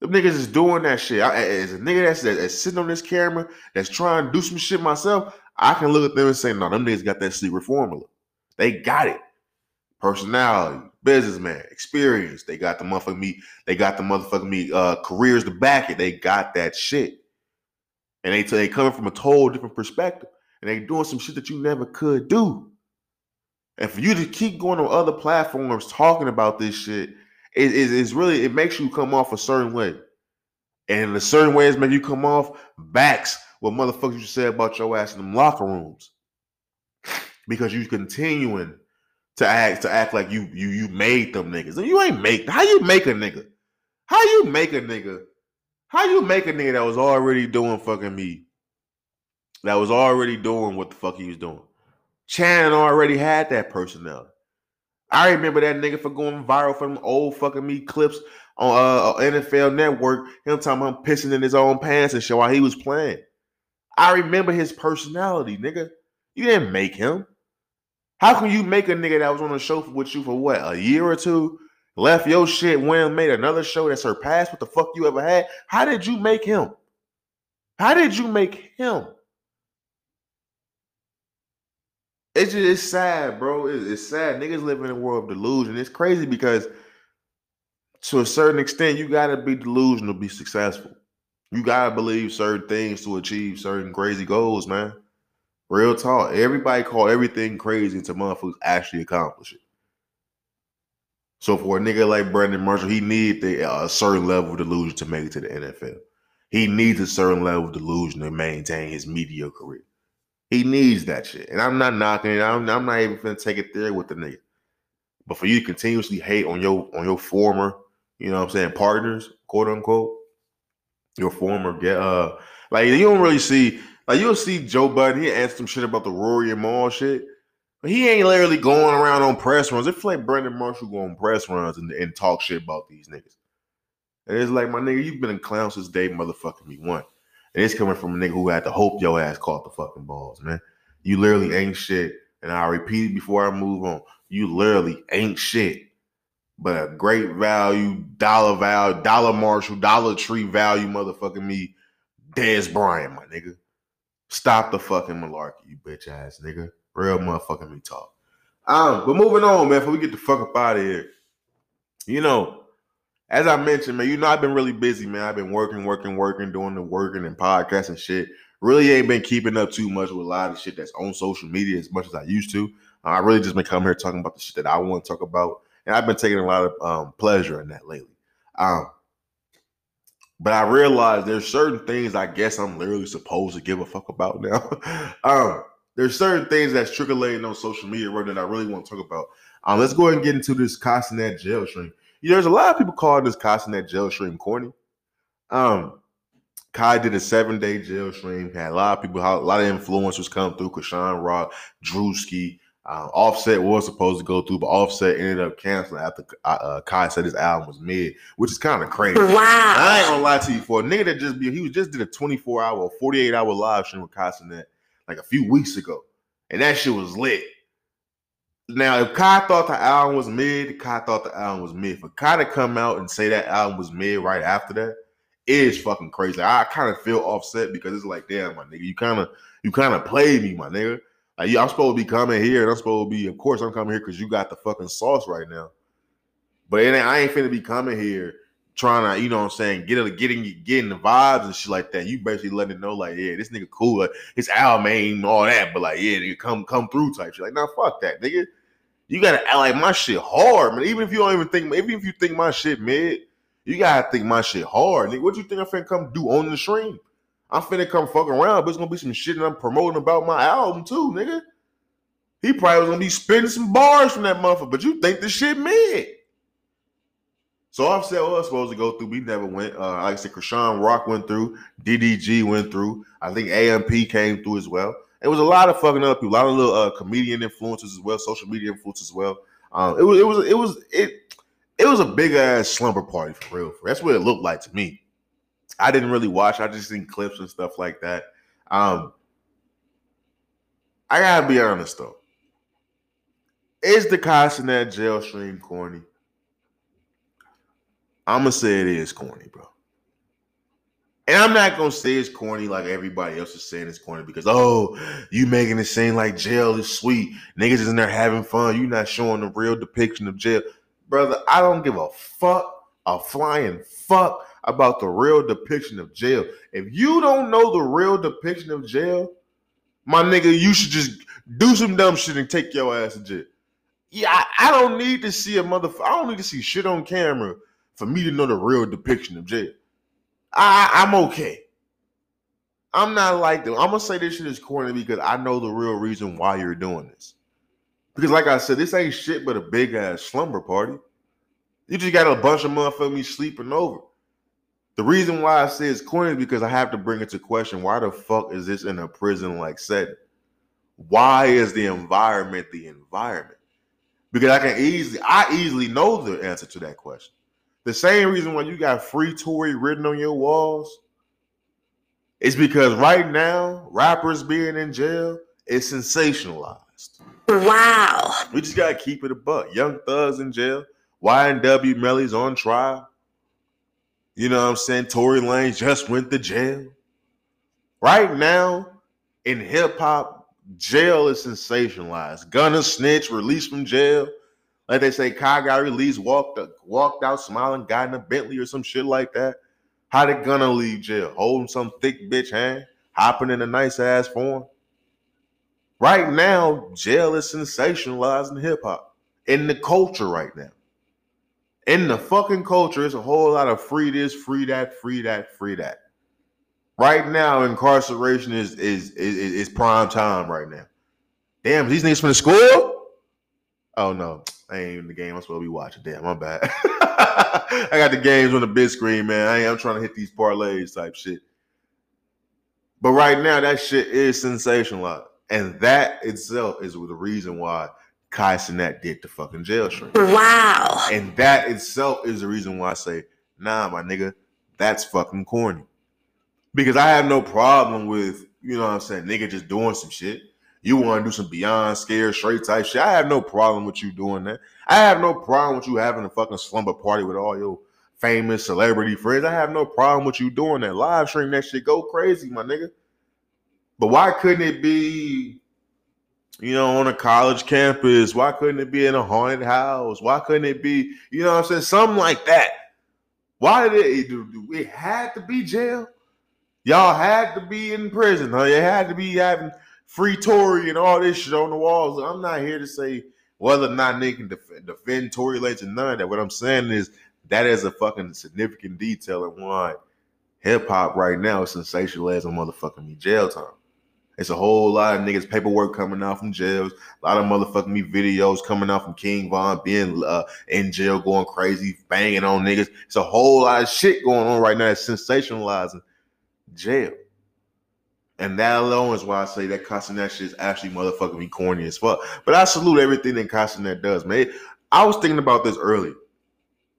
Them niggas is doing that shit. I, as a nigga that's, that's sitting on this camera that's trying to do some shit myself, I can look at them and say, no, them niggas got that secret formula. They got it. Personality, businessman, experience. They got the motherfucking me. They got the motherfucking me uh, careers to back it. They got that shit. And they they coming from a total different perspective. And they doing some shit that you never could do. And for you to keep going on other platforms talking about this shit, it is it's really it makes you come off a certain way. And the certain ways make you come off backs what motherfuckers you said about your ass in them locker rooms. Because you continuing to act to act like you you you made them niggas. And you ain't make how you make a nigga? How you make a nigga? How you make a nigga that was already doing fucking me? That was already doing what the fuck he was doing. Chan already had that personality. I remember that nigga for going viral from old fucking me clips on uh, NFL Network. Him talking about pissing in his own pants and shit while he was playing. I remember his personality, nigga. You didn't make him. How can you make a nigga that was on the show with you for what a year or two, left your shit, went made another show that surpassed what the fuck you ever had? How did you make him? How did you make him? It's just it's sad, bro. It's, it's sad. Niggas live in a world of delusion. It's crazy because to a certain extent, you gotta be delusional to be successful. You gotta believe certain things to achieve certain crazy goals, man. Real talk. Everybody call everything crazy until motherfuckers actually accomplish it. So for a nigga like Brandon Marshall, he needs a certain level of delusion to make it to the NFL. He needs a certain level of delusion to maintain his media career. He needs that shit. And I'm not knocking it. I'm, I'm not even gonna take it there with the nigga. But for you to continuously hate on your on your former, you know what I'm saying, partners, quote unquote, your former get uh like you don't really see like you'll see Joe Budden, he asked some shit about the Rory and Mal shit. He ain't literally going around on press runs. It's like Brandon Marshall go on press runs and, and talk shit about these niggas. And it's like, my nigga, you've been a clown since day motherfucking me one. And it's coming from a nigga who had to hope your ass caught the fucking balls, man. You literally ain't shit. And I repeat it before I move on. You literally ain't shit. But a great value, dollar value, dollar Marshall, Dollar Tree value, motherfucking me, Dez Bryant, my nigga. Stop the fucking malarkey, you bitch ass nigga. Real motherfucking me talk. Um, but moving on, man, before we get the fuck up out of here. You know, as I mentioned, man, you know, I've been really busy, man. I've been working, working, working, doing the working and podcasts and shit. Really ain't been keeping up too much with a lot of shit that's on social media as much as I used to. I really just been coming here talking about the shit that I want to talk about. And I've been taking a lot of um, pleasure in that lately. Um, but I realized there's certain things I guess I'm literally supposed to give a fuck about now. um, there's certain things that's trickling on social media right that I really want to talk about. Um, let's go ahead and get into this Kai Cenat jail stream. Yeah, there's a lot of people calling this Kai Cenat jail stream corny. Um, Kai did a seven day jail stream. Had a lot of people, a lot of influencers come through. Kashawn Rock, Drewski, uh, Offset was supposed to go through, but Offset ended up canceling after uh, uh, Kai said his album was mid, which is kind of crazy. Wow! I ain't gonna lie to you. For a nigga that just be, he was just did a 24 hour, 48 hour live stream with Kai Cenat like a few weeks ago, and that shit was lit. Now, if Kai thought the album was mid, Kai thought the album was mid. For Kai to come out and say that album was mid right after that is fucking crazy. I kind of feel offset because it's like, damn, my nigga, you kind of you kind of played me, my nigga. Like, I'm supposed to be coming here, and I'm supposed to be, of course, I'm coming here because you got the fucking sauce right now. But I ain't finna be coming here trying to, you know what I'm saying, get it, getting getting the vibes and shit like that. You basically letting it know, like, yeah, this nigga cool. Like, his album ain't all that, but like, yeah, nigga, come come through type shit. Like, nah, fuck that, nigga. You gotta act like my shit hard, man. Even if you don't even think, even if you think my shit mid, you gotta think my shit hard, nigga. What you think I'm finna come do on the stream? I'm finna come fuck around, but it's gonna be some shit that I'm promoting about my album too, nigga. He probably was gonna be spitting some bars from that motherfucker, but you think the shit mid. So Offset was supposed to go through. We never went. Uh, like I said, Krishan Rock went through. DDG went through. I think AMP came through as well. It was a lot of fucking other people, a lot of little uh, comedian influences as well, social media influencers as well. Um, it was, it was, it was, it, it was a big ass slumber party for real. That's what it looked like to me. I didn't really watch. I just seen clips and stuff like that. Um, I gotta be honest though. Is the Kai Cenat jail stream corny? I'm gonna say it is corny, bro. And I'm not gonna say it's corny like everybody else is saying it's corny because oh, you making it seem like jail is sweet. Niggas is in there having fun. You not showing the real depiction of jail. Brother, I don't give a fuck, a flying fuck about the real depiction of jail. If you don't know the real depiction of jail, my nigga, you should just do some dumb shit and take your ass to jail. Yeah, I, I don't need to see a motherfucker. I don't need to see shit on camera for me to know the real depiction of jail. I, I'm okay. I'm not like them. I'm gonna say this shit is corny because I know the real reason why you're doing this. Because, like I said, this ain't shit but a big ass slumber party. You just got a bunch of motherfuckers sleeping over. The reason why I say it's corny is because I have to bring it to question why the fuck is this in a prison like setting? Why is the environment the environment? Because I can easily, I easily know the answer to that question. The same reason why you got free Tory written on your walls is because right now, rappers being in jail is sensationalized. Wow. We just gotta keep it a buck. Young Thug's in jail, YNW Melly's on trial. You know what I'm saying? Tory Lanez just went to jail. Right now, in hip hop, jail is sensationalized. Gunna snitch, released from jail. Like they say, Kai got released, walked walked out smiling, got in a Bentley or some shit like that. How they gonna leave jail? Holding some thick bitch hand, hopping in a nice ass form. Right now, jail is sensationalizing hip hop, in the culture right now. In the fucking culture, it's a whole lot of free this, free that, free that, free that. Right now, incarceration is is is, is prime time right now. Damn, these niggas from the school? Oh no, I ain't in the game. I'm supposed to be watching. Damn, my bad. I got the games on the big screen, man. I am trying to hit these parlays type shit. But right now, that shit is sensationalized. And that itself is the reason why Kai Cenat did the fucking jail shrink. Wow. And that itself is the reason why I say, nah, my nigga, that's fucking corny. Because I have no problem with, you know what I'm saying, nigga just doing some shit. You want to do some beyond scared straight type shit. I have no problem with you doing that. I have no problem with you having a fucking slumber party with all your famous celebrity friends. I have no problem with you doing that. Live stream that shit. Go crazy, my nigga. But why couldn't it be, you know, on a college campus? Why couldn't it be in a haunted house? Why couldn't it be, you know what I'm saying? Something like that. Why did it, it, it had to be jail? Y'all had to be in prison, huh? You had to be having free Tory and all this shit on the walls. I'm not here to say whether or not they can defend, defend Tory Lanez and none of that. What I'm saying is that is a fucking significant detail in why hip hop right now is sensational as a motherfucking me jail time. It's a whole lot of niggas paperwork coming out from jails. A lot of motherfucking me videos coming out from King Von being uh, in jail, going crazy, banging on niggas. It's a whole lot of shit going on right now. It's sensationalizing jail. And that alone is why I say that Kai Cenat shit is actually motherfucking me corny as fuck. But I salute everything that Kai Cenat does, man. I was thinking about this earlier.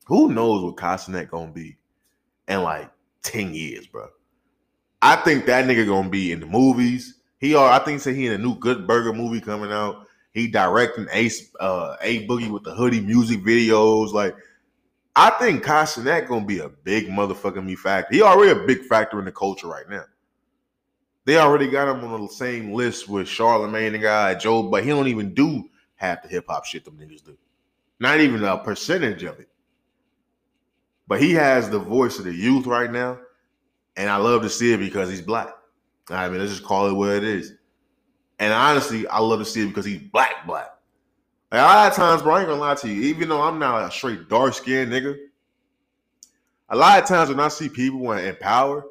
Who knows what Kai Cenat gonna be in like 10 years, bro? I think that nigga gonna be in the movies. He are, I think say he in a new Good Burger movie coming out. He directing Ace uh A Boogie with the hoodie music videos. Like, I think Kai Cenat gonna be a big motherfucking me factor. He already a big factor in the culture right now. They already got him on the same list with Charlemagne and guy Joe, but he don't even do half the hip hop shit them niggas do. Not even a percentage of it. But he has the voice of the youth right now, and I love to see it because he's black. I mean, let's just call it what it is. And honestly, I love to see it because he's black, black. Like, a lot of times, bro, I ain't gonna lie to you, even though I'm not a straight dark skinned nigga, a lot of times when I see people in power,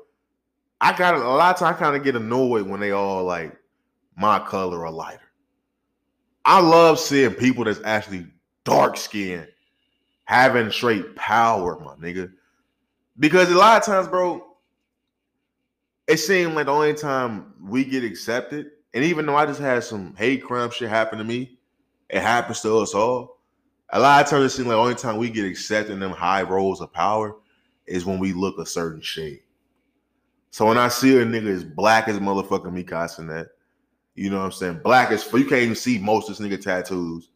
I got a lot of times I kind of get annoyed when they all like my color or lighter. I love seeing people that's actually dark skinned having straight power, my nigga. Because a lot of times, bro, it seemed like the only time we get accepted, and even though I just had some hate crime shit happen to me, it happens to us all. A lot of times it seems like the only time we get accepted in them high roles of power is when we look a certain shade. So when I see a nigga as black as motherfucking Kai Cenat, you know what I'm saying? Black as you can't even see most of this nigga tattoos.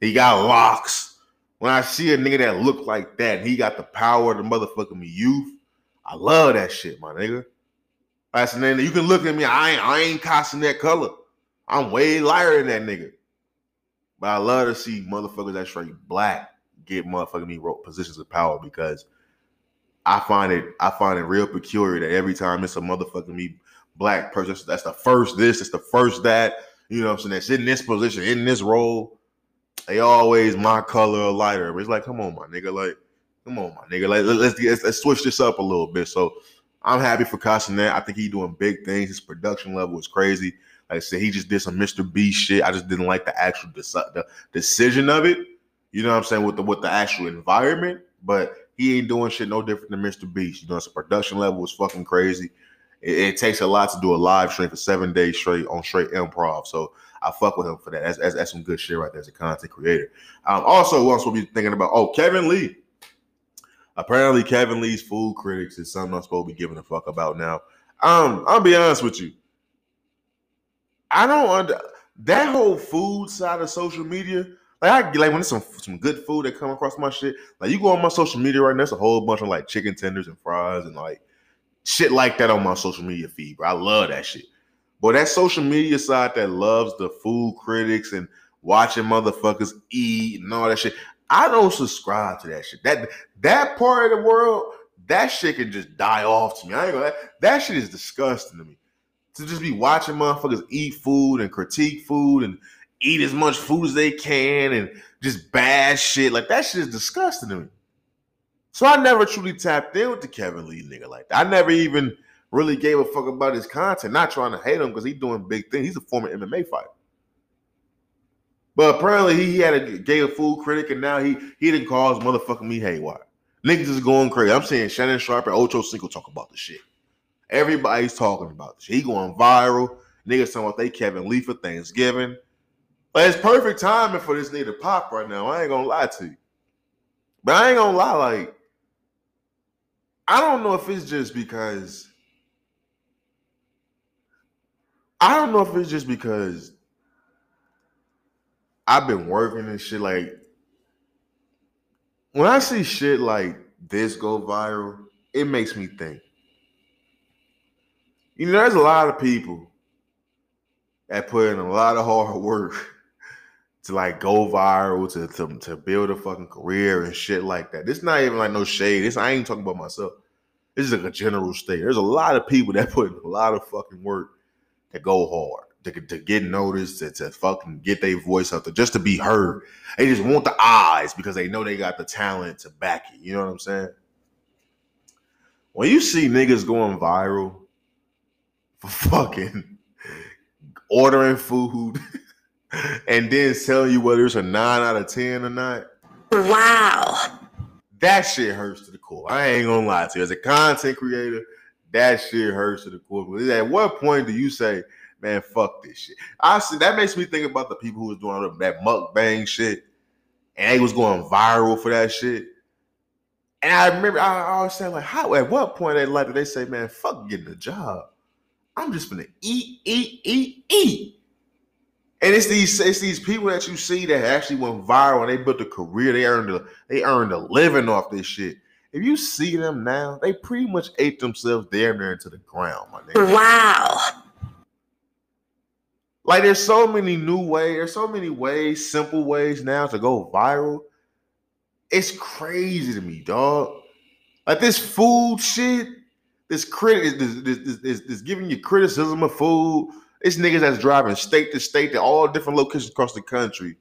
He got locks. When I see a nigga that look like that, he got the power of the motherfucking youth. I love that shit, my nigga. That's and then you can look at me. I ain't I ain't casting that color. I'm way lighter than that nigga. But I love to see motherfuckers that straight black get motherfucking me positions of power because I find it I find it real peculiar that every time it's a motherfucking me black person that's the first this, it's the first that, you know what I'm saying, that's in this position, in this role, they always my color or lighter. But it's like, come on, my nigga, like, come on, my nigga, like let- let's get let's switch this up a little bit. So I'm happy for Kai Cenat. I think he's doing big things. His production level is crazy. Like I said, he just did some Mr. B shit. I just didn't like the actual deci- the decision of it. You know what I'm saying with the with the actual environment, but he ain't doing shit no different than Mr. Beast. You know, his production level was fucking crazy. It, it takes a lot to do a live stream for seven days straight on straight improv. So I fuck with him for that. That's, that's, that's some good shit right there as a content creator. Um, also, else will be thinking about? Oh, Kevin Lee. Apparently, Kevin Lee's food critics is something I'm supposed to be giving a fuck about now. Um, I'll be honest with you. I don't under that whole food side of social media. Like I like when there's some some good food that come across my shit. Like you go on my social media right now, there's a whole bunch of like chicken tenders and fries and like shit like that on my social media feed, bro. I love that shit. But that social media side that loves the food critics and watching motherfuckers eat and all that shit. I don't subscribe to that shit. That that part of the world, that shit can just die off to me. I ain't gonna that shit is disgusting to me. To just be watching motherfuckers eat food and critique food and eat as much food as they can and just bad shit. Like that shit is disgusting to me. So I never truly tapped in with the Kevin Lee nigga like that. I never even really gave a fuck about his content. Not trying to hate him because he's doing big things. He's a former MMA fighter. But apparently he, he had a gay a food critic and now he he didn't cause motherfucking me haywire. Niggas is going crazy. I'm saying Shannon Sharpe and Ocho Cinco talk about the shit. Everybody's talking about this. He going viral. Niggas talking about they Kevin Lee for Thanksgiving. It's perfect timing for this nigga to pop right now. I ain't gonna lie to you. But I ain't gonna lie, like, I don't know if it's just because I don't know if it's just because I've been working and shit. Like, when I see shit like this go viral, it makes me think. You know, there's a lot of people that put in a lot of hard work to like go viral, to, to, to build a fucking career and shit like that. This not even like no shade. This I ain't talking about myself. This is like a general state. There's a lot of people that put a lot of fucking work that go hard, to, to get noticed, to, to fucking get their voice out there, just to be heard. They just want the eyes because they know they got the talent to back it. You know what I'm saying? When you see niggas going viral for fucking ordering food and then telling you whether it's a nine out of ten or not, Wow. that shit hurts to the core. I ain't gonna lie to you. As a content creator, that shit hurts to the core. At what point do you say, man, fuck this shit? I see that makes me think about the people who was doing that mukbang shit and they was going viral for that shit. And I remember I I always saying, like, how at what point in life did they say, man, fuck getting a job? I'm just gonna eat, eat, eat, eat. And it's these it's these people that you see that actually went viral and they built a career. They earned a they earned a living off this shit. If you see them now, they pretty much ate themselves damn near into the ground, my nigga. Wow. Like there's so many new ways, there's so many ways, simple ways now to go viral. It's crazy to me, dog. Like this food shit, this crit, this, this, this, this, this giving you criticism of food. It's niggas that's driving state to state to all different locations across the country,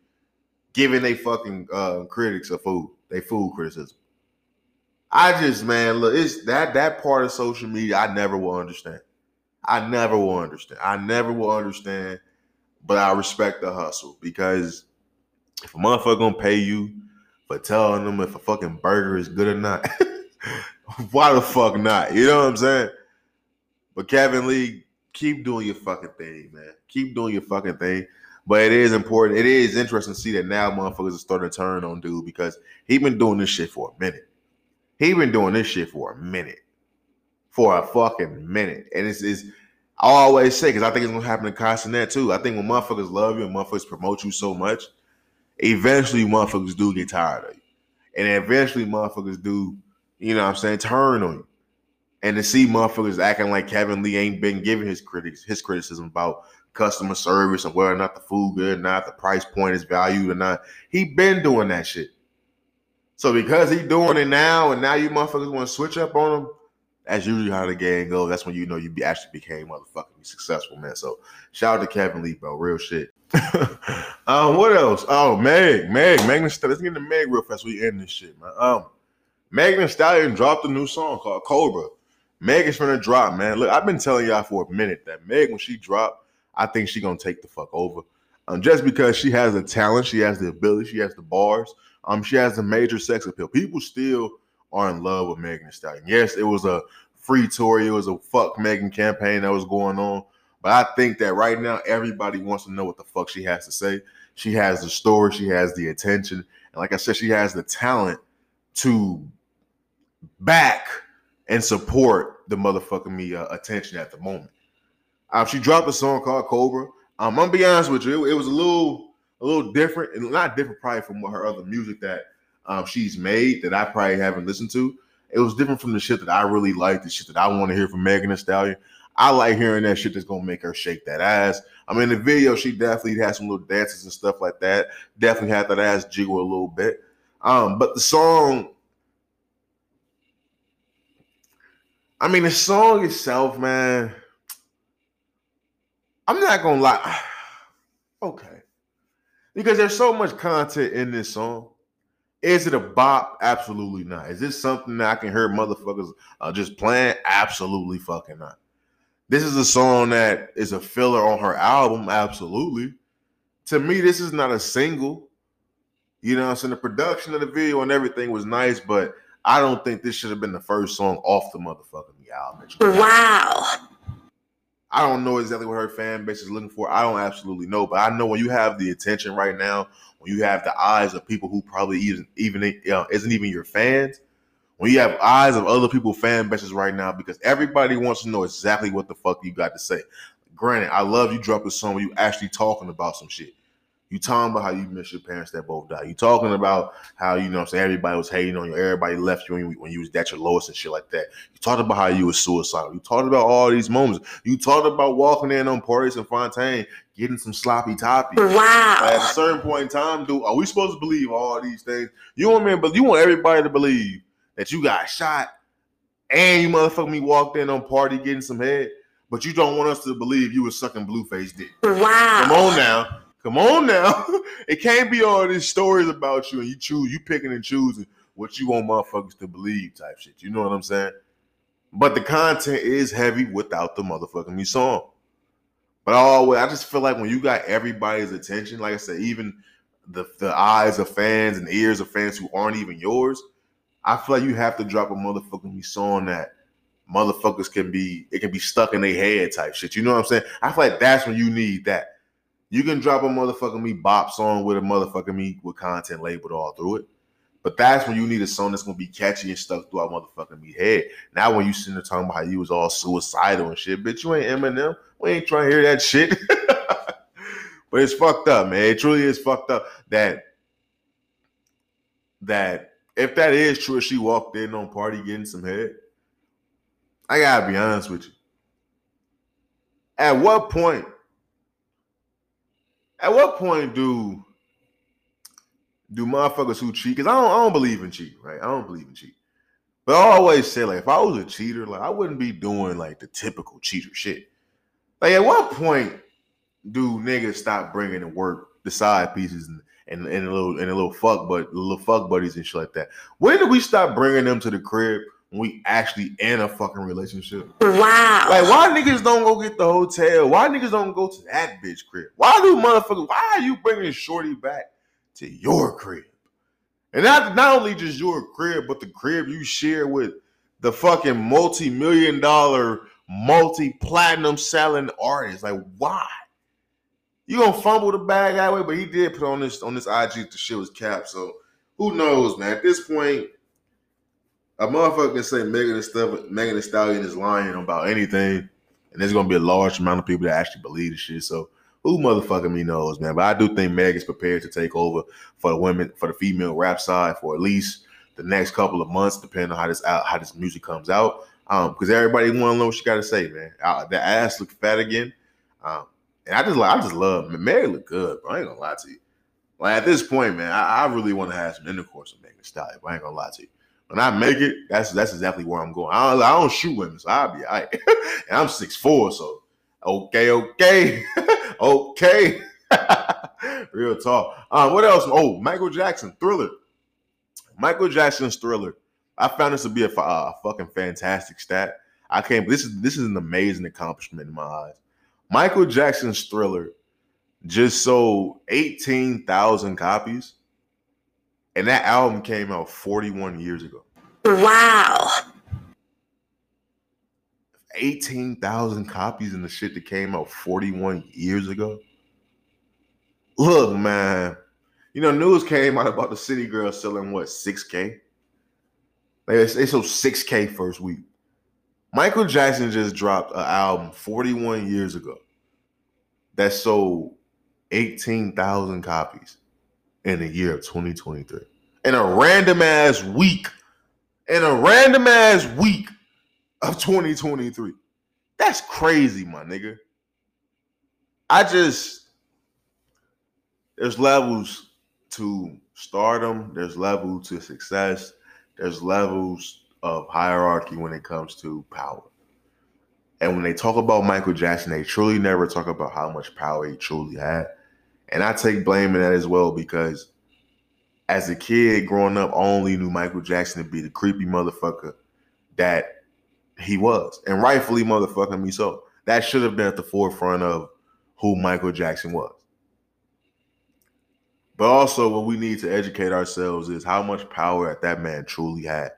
giving they fucking uh, critics a food, they food criticism. I just man, look, it's that that part of social media I never will understand. I never will understand. I never will understand, but I respect the hustle because if a motherfucker gonna pay you for telling them if a fucking burger is good or not, why the fuck not? You know what I'm saying? But Kevin Lee, keep doing your fucking thing, man. Keep doing your fucking thing. But it is important. It is interesting to see that now motherfuckers are starting to turn on dude because he been doing this shit for a minute. He been doing this shit for a minute. For a fucking minute. And it's, it's I always say, because I think it's gonna happen to Kai Cenat too. I think when motherfuckers love you and motherfuckers promote you so much, eventually motherfuckers do get tired of you. And eventually motherfuckers do, you know what I'm saying, turn on you. And to see motherfuckers acting like Kevin Lee ain't been giving his critics his criticism about customer service and whether or not the food good or not, the price point is valued or not. He been doing that shit. So because he doing it now, and now you motherfuckers want to switch up on him, that's usually how the game goes. That's when you know you be actually became motherfucking successful, man. So shout out to Kevin Lee, bro. Real shit. um, what else? Oh, Meg, Meg, Megan. Let's get into Meg real fast. We end this shit, man. Um, Megan Stallion dropped a new song called Cobra. Meg is gonna drop, man. Look, I've been telling y'all for a minute that Meg, when she drop, I think she gonna take the fuck over. Um, just because she has the talent, she has the ability, she has the bars, um, she has the major sex appeal. People still are in love with Megan Thee Stallion. Yes, it was a free tour, it was a fuck Megan campaign that was going on. But I think that right now everybody wants to know what the fuck she has to say. She has the story, she has the attention, and like I said, she has the talent to back and support the motherfucking me uh, attention at the moment. Um, she dropped a song called Cobra. Um, I'm gonna be honest with you, it, it was a little a little different, and not different probably from what her other music that um, she's made that I probably haven't listened to. It was different from the shit that I really like, the shit that I want to hear from Megan Thee Stallion. I like hearing that shit that's gonna make her shake that ass. I mean, the video she definitely had some little dances and stuff like that. Definitely had that ass jiggle a little bit. Um, but the song, I mean, the song itself, man. I'm not gonna lie. Okay, because there's so much content in this song. Is it a bop? Absolutely not. Is this something that I can hear motherfuckers uh, just playing? Absolutely fucking not. This is a song that is a filler on her album. Absolutely. To me, this is not a single. You know, so the production of the video and everything was nice, but I don't think this should have been the first song off the motherfucking album. Wow. I don't know exactly what her fan base is looking for. I don't absolutely know, but I know when you have the attention right now, when you have the eyes of people who probably even even you know, isn't even your fans, when you have eyes of other people fan bases right now, because everybody wants to know exactly what the fuck you got to say. Granted, I love you drop a song where you actually talking about some shit. You talking about how you miss your parents that both died. You talking about how you know what I'm saying everybody was hating on you, everybody left you when, you when you was at your lowest and shit like that. You talked about how you was suicidal. You talked about all these moments. You talked about walking in on Pardison Fontaine, getting some sloppy toppy. Wow. At a certain point in time, dude, are we supposed to believe all these things? You want me, but you want everybody to believe that you got shot and you motherfucking me walked in on Pardi getting some head, but you don't want us to believe you was sucking Blueface dick. Wow. Come on now. Come on now. it can't be all these stories about you and you choose, you picking and choosing what you want motherfuckers to believe type shit. You know what I'm saying? But the content is heavy without the motherfucking me song. But I always, I just feel like when you got everybody's attention, like I said, even the the eyes of fans and ears of fans who aren't even yours, I feel like you have to drop a motherfucking me song that motherfuckers can be, it can be stuck in their head type shit. You know what I'm saying? I feel like that's when you need that. You can drop a motherfucking me bop song with a motherfucking me with content labeled all through it. But that's when you need a song that's gonna be catchy and stuck through our motherfucking me head. Now when you sitting there talking about how you was all suicidal and shit, bitch, you ain't Eminem. We ain't trying to hear that shit. but it's fucked up, man. It truly is fucked up that that if that is true, she walked in on Pardi getting some head, I gotta be honest with you. At what point at what point do do motherfuckers who cheat? Because I don't, I don't believe in cheating, right? I don't believe in cheating. But I always say, like, if I was a cheater, like, I wouldn't be doing like the typical cheater shit. Like, at what point do niggas stop bringing to work the side pieces and and, and a little and a little fuck but little fuck buddies and shit like that? When did we stop bringing them to the crib when we actually in a fucking relationship? Wow. Like, why niggas don't go get the hotel? Why niggas don't go to that bitch crib? Why do motherfuckers? Why are you bringing Shorty back to your crib? And not not only just your crib, but the crib you share with the fucking multi-million dollar, multi-platinum selling artist. Like, why? You gonna fumble the bag that way? But he did put on this on this IG to show his cap. So who knows, man? At this point, a motherfucker can say Megan Thee stuff, Megan Thee Stallion is lying about anything, and there's gonna be a large amount of people that actually believe the shit. So who motherfucking me knows, man? But I do think Meg is prepared to take over for the women, for the female rap side, for at least the next couple of months, depending on how this out, how this music comes out. Um, because everybody want to know what she got to say, man. Uh, the ass look fat again. Um, and I just like I just love Mary look good, bro. I ain't gonna lie to you. Like at this point, man, I, I really want to have some intercourse with Megan Thee Stallion. But I ain't gonna lie to you. When I make it, that's that's exactly where I'm going. I don't, I don't shoot women, so I'll be all right. and I'm six four, so okay, okay, okay. Real talk. Um, what else? Oh, Michael Jackson, Thriller. Michael Jackson's Thriller. I found this to be a, uh, fucking fantastic stat. I can't. This is this is an amazing accomplishment in my eyes. Michael Jackson's Thriller just sold eighteen thousand copies, and that album came out forty one years ago. Wow. Eighteen thousand copies in the shit that came out forty one years ago. Look, man. You know, news came out about the City Girl selling what 6K. They, they sold 6K first week. Michael Jackson just dropped an album 41 years ago that sold 18,000 copies in the year of 2023. In a random ass week. In a random ass week of 2023. That's crazy, my nigga. I just there's levels to stardom, there's levels to success, there's levels of hierarchy when it comes to power. And when they talk about Michael Jackson, they truly never talk about how much power he truly had. And I take blame in that as well because as a kid growing up, I only knew Michael Jackson to be the creepy motherfucker that he was. And rightfully motherfucking me so. That should have been at the forefront of who Michael Jackson was. But also, what we need to educate ourselves is how much power that that man truly had.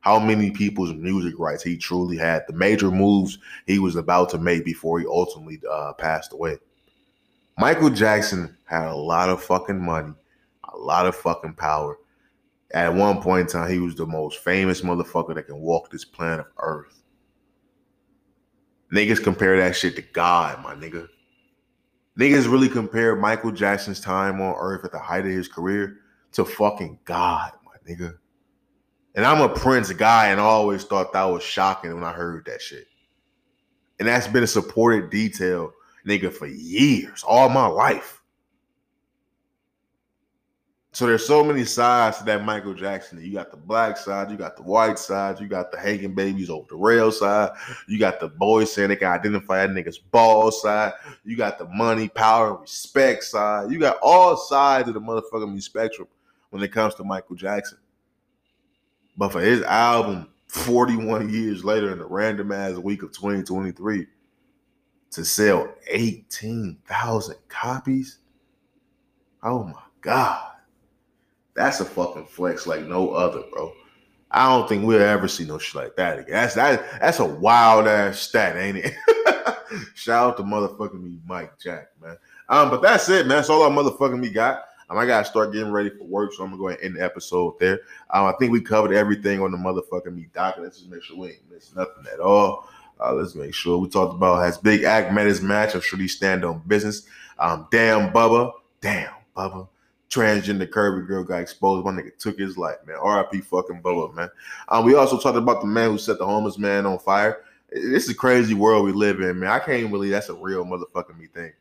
How many people's music rights he truly had. The major moves he was about to make before he ultimately uh, passed away. Michael Jackson had a lot of fucking money, a lot of fucking power. At one point in time, he was the most famous motherfucker that can walk this planet of Earth. Niggas compare that shit to God, my nigga. Niggas really compare Michael Jackson's time on Earth at the height of his career to fucking God, my nigga. And I'm a Prince guy and I always thought that was shocking when I heard that shit. And that's been a supported detail, nigga, for years, all my life. So there's so many sides to that Michael Jackson. You got the black side, you got the white side, you got the hanging babies over the rail side, you got the boys saying they can identify that nigga's ball side, you got the money, power, respect side. You got all sides of the motherfucking spectrum when it comes to Michael Jackson. But for his album, 41 years later in the random ass week of 2023, to sell 18,000 copies, oh my God. That's a fucking flex like no other, bro. I don't think we'll ever see no shit like that again. That's that. That's a wild ass stat, ain't it? Shout out to motherfucking me, Mike Jack, man. Um, but that's it, man. That's all our motherfucking me got. Um, I gotta start getting ready for work, so I'm gonna go ahead and end the episode there. Um, I think we covered everything on the motherfucking me docket. Let's just make sure we ain't missed nothing at all. Uh, let's make sure we talked about has Big Act met his match or should he stand on business? Um, damn Bubba, damn Bubba transgender curvy girl got exposed. My nigga took his life, man. RIP fucking Bubba, man. Um, we also talked about the man who set the homeless man on fire. This is a crazy world we live in, man. I can't even believe that's a real motherfucking me thing.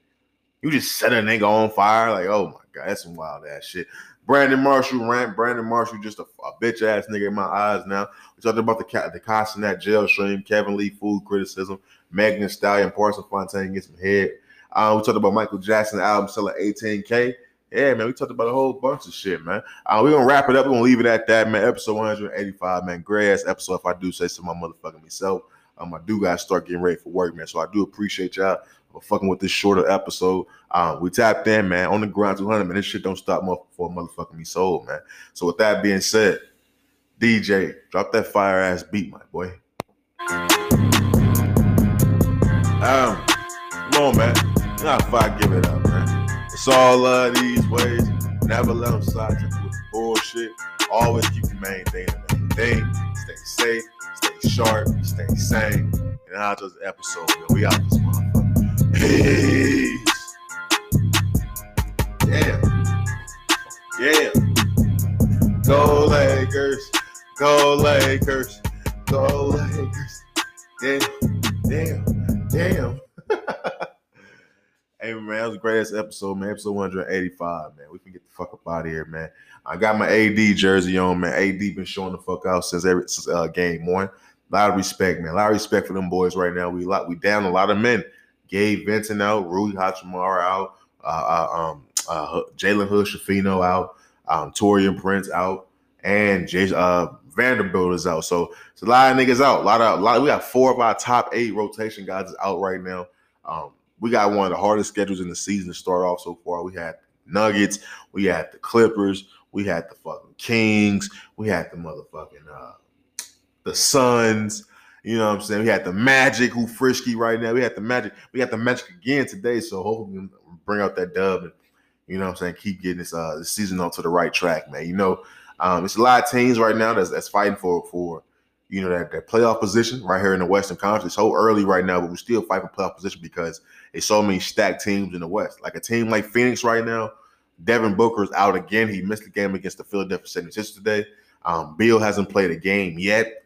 You just set a nigga on fire, like, oh my god, that's some wild ass shit. Brandon Marshall rant. Brandon Marshall just a, a bitch ass nigga in my eyes now. We talked about the the Kai Cenat jail stream, Kevin Lee food criticism, Megan Thee Stallion, Pardison Fontaine get some head. Uh, we talked about Michael Jackson album selling 18k. Yeah, man, we talked about a whole bunch of shit, man. Uh, we're gonna wrap it up. We're gonna leave it at that, man. Episode 185, man. Great ass episode, if I do say so my motherfucking myself. Um, I do gotta start getting ready for work, man. So I do appreciate y'all fucking with this shorter episode. Um, we tapped in, man, on the ground 200, man. This shit don't stop for motherfucking me soul, man. So with that being said, DJ, drop that fire ass beat, my boy. Um, come on, man. Not if I give it up, man. It's all of these ways. Never let them slide into with bullshit. Always keep the main thing the main thing. Stay safe, stay sharp, stay sane. And out this episode, man. We out this motherfucker. Peace. Yeah. Yeah. Go Lakers. Go Lakers. Go Lakers. damn, damn, damn. hey man, that was the greatest episode, man. Episode 185, man. We can get the fuck up out of here, man. I got my AD jersey on, man. AD been showing the fuck out since every since, uh, game one. A lot of respect, man. A lot of respect for them boys right now. We lot we down a lot of men. Gabe Vincent out, Rui Hachimura out, uh, uh, um, uh, Jalen Hood-Schifino out, um, Taurean Prince out, and Jay, uh, Vanderbilt is out. So it's a lot of niggas out. A lot of, a lot. we got four of our top eight rotation guys out right now. Um, we got one of the hardest schedules in the season to start off so far. We had Nuggets, we had the Clippers, we had the fucking Kings, we had the motherfucking uh, the Suns. You know what I'm saying? We had the Magic who frisky right now. We had the Magic. We got the Magic again today. So hopefully we bring out that dub and you know what I'm saying, keep getting this uh this season onto the right track, man. You know, um, it's a lot of teams right now that's that's fighting for for you know that, that playoff position right here in the Western Conference. It's so early right now, but we still fight for playoff position because it's so many stacked teams in the West. Like a team like Phoenix right now, Devin Booker's out again. He missed the game against the Philadelphia 76ers today. Um, Beal hasn't played a game yet.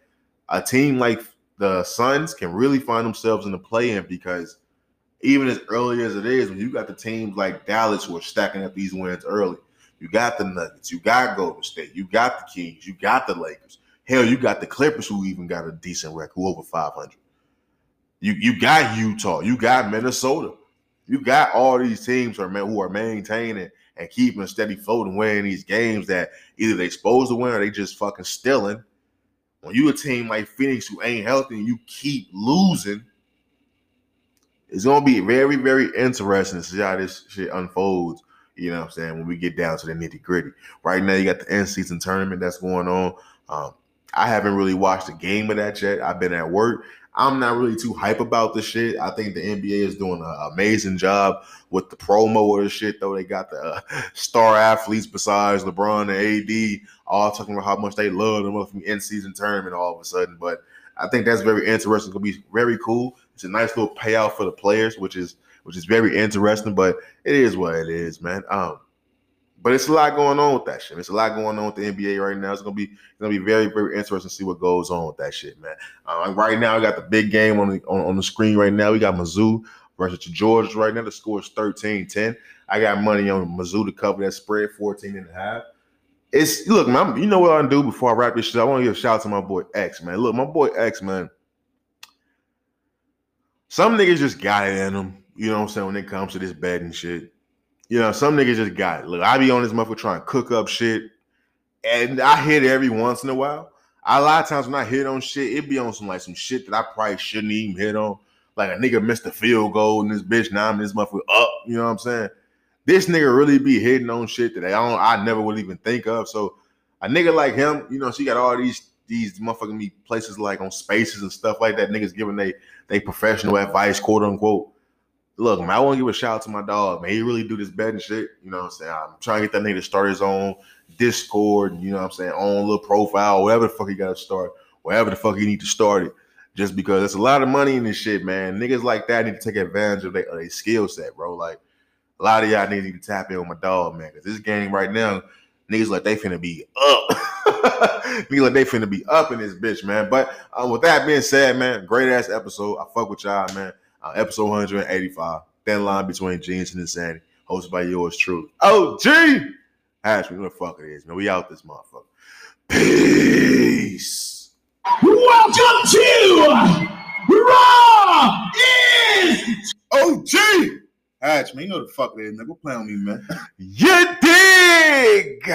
A team like the Suns can really find themselves in the play-in because even as early as it is, when you got the teams like Dallas who are stacking up these wins early, you got the Nuggets, you got Golden State, you got the Kings, you got the Lakers. Hell, you got the Clippers who even got a decent record, over 500. You you got Utah, you got Minnesota, you got all these teams are who are maintaining and keeping a steady float and winning these games that either they supposed to win or they just fucking stealing. When you a team like Phoenix who ain't healthy and you keep losing, it's gonna be very, very interesting to see how this shit unfolds. You know what I'm saying? When we get down to the nitty gritty. Right now, you got the in season tournament that's going on. Um, I haven't really watched a game of that yet. I've been at work. I'm not really too hype about the shit. I think the NBA is doing an amazing job with the promo of the shit, though. They got the uh, star athletes besides LeBron and AD all talking about how much they love them from in season tournament all of a sudden. But I think that's very interesting. It's gonna be very cool. It's a nice little payout for the players, which is which is very interesting. But it is what it is, man. Um, but it's a lot going on with that shit. It's a lot going on with the NBA right now. It's gonna be it's gonna be very very interesting to see what goes on with that shit, man. Uh, right now, we got the big game on the on, on the screen right now. We got Mizzou versus Georgia right now. The score is 13-10. I got money on Mizzou to cover that spread, 14 and a half. It's look, man, you know what I'm gonna do before I wrap this shit. I want to give a shout out to my boy X, man. Look, my boy X, man. Some niggas just got it in them. You know what I'm saying? When it comes to this betting shit. You know, some niggas just got it. Look, I be on this motherfucker trying to cook up shit. And I hit it every once in a while. A lot of times when I hit on shit, it be on some like some shit that I probably shouldn't even hit on. Like a nigga missed a field goal and this bitch now I'm this motherfucker up. You know what I'm saying? This nigga really be hitting on shit that I don't I never would even think of. So a nigga like him, you know, she got all these these motherfucking me places like on spaces and stuff like that. Niggas giving they they professional advice, quote unquote. Look, man, I want to give a shout out to my dog, man. He really do this betting shit. You know what I'm saying? I'm trying to get that nigga to start his own Discord, you know what I'm saying, own little profile, whatever the fuck he got to start, wherever the fuck he need to start it. Just because it's a lot of money in this shit, man. Niggas like that need to take advantage of their, their skill set, bro. Like a lot of y'all need to tap in with my dog, man. Cause this game right now, niggas like they finna be up. niggas like they finna be up in this bitch, man. But um, with that being said, man, great ass episode. I fuck with y'all, man. Uh, episode 185. Thin line between genius and insanity. Hosted by yours truly. Oh, G! Hatch me, what the fuck it is, man. We out this motherfucker. Peace. Welcome to Raw is OG. Hatch, man, you know the fuck it is, nigga. Play on me, man. You dig?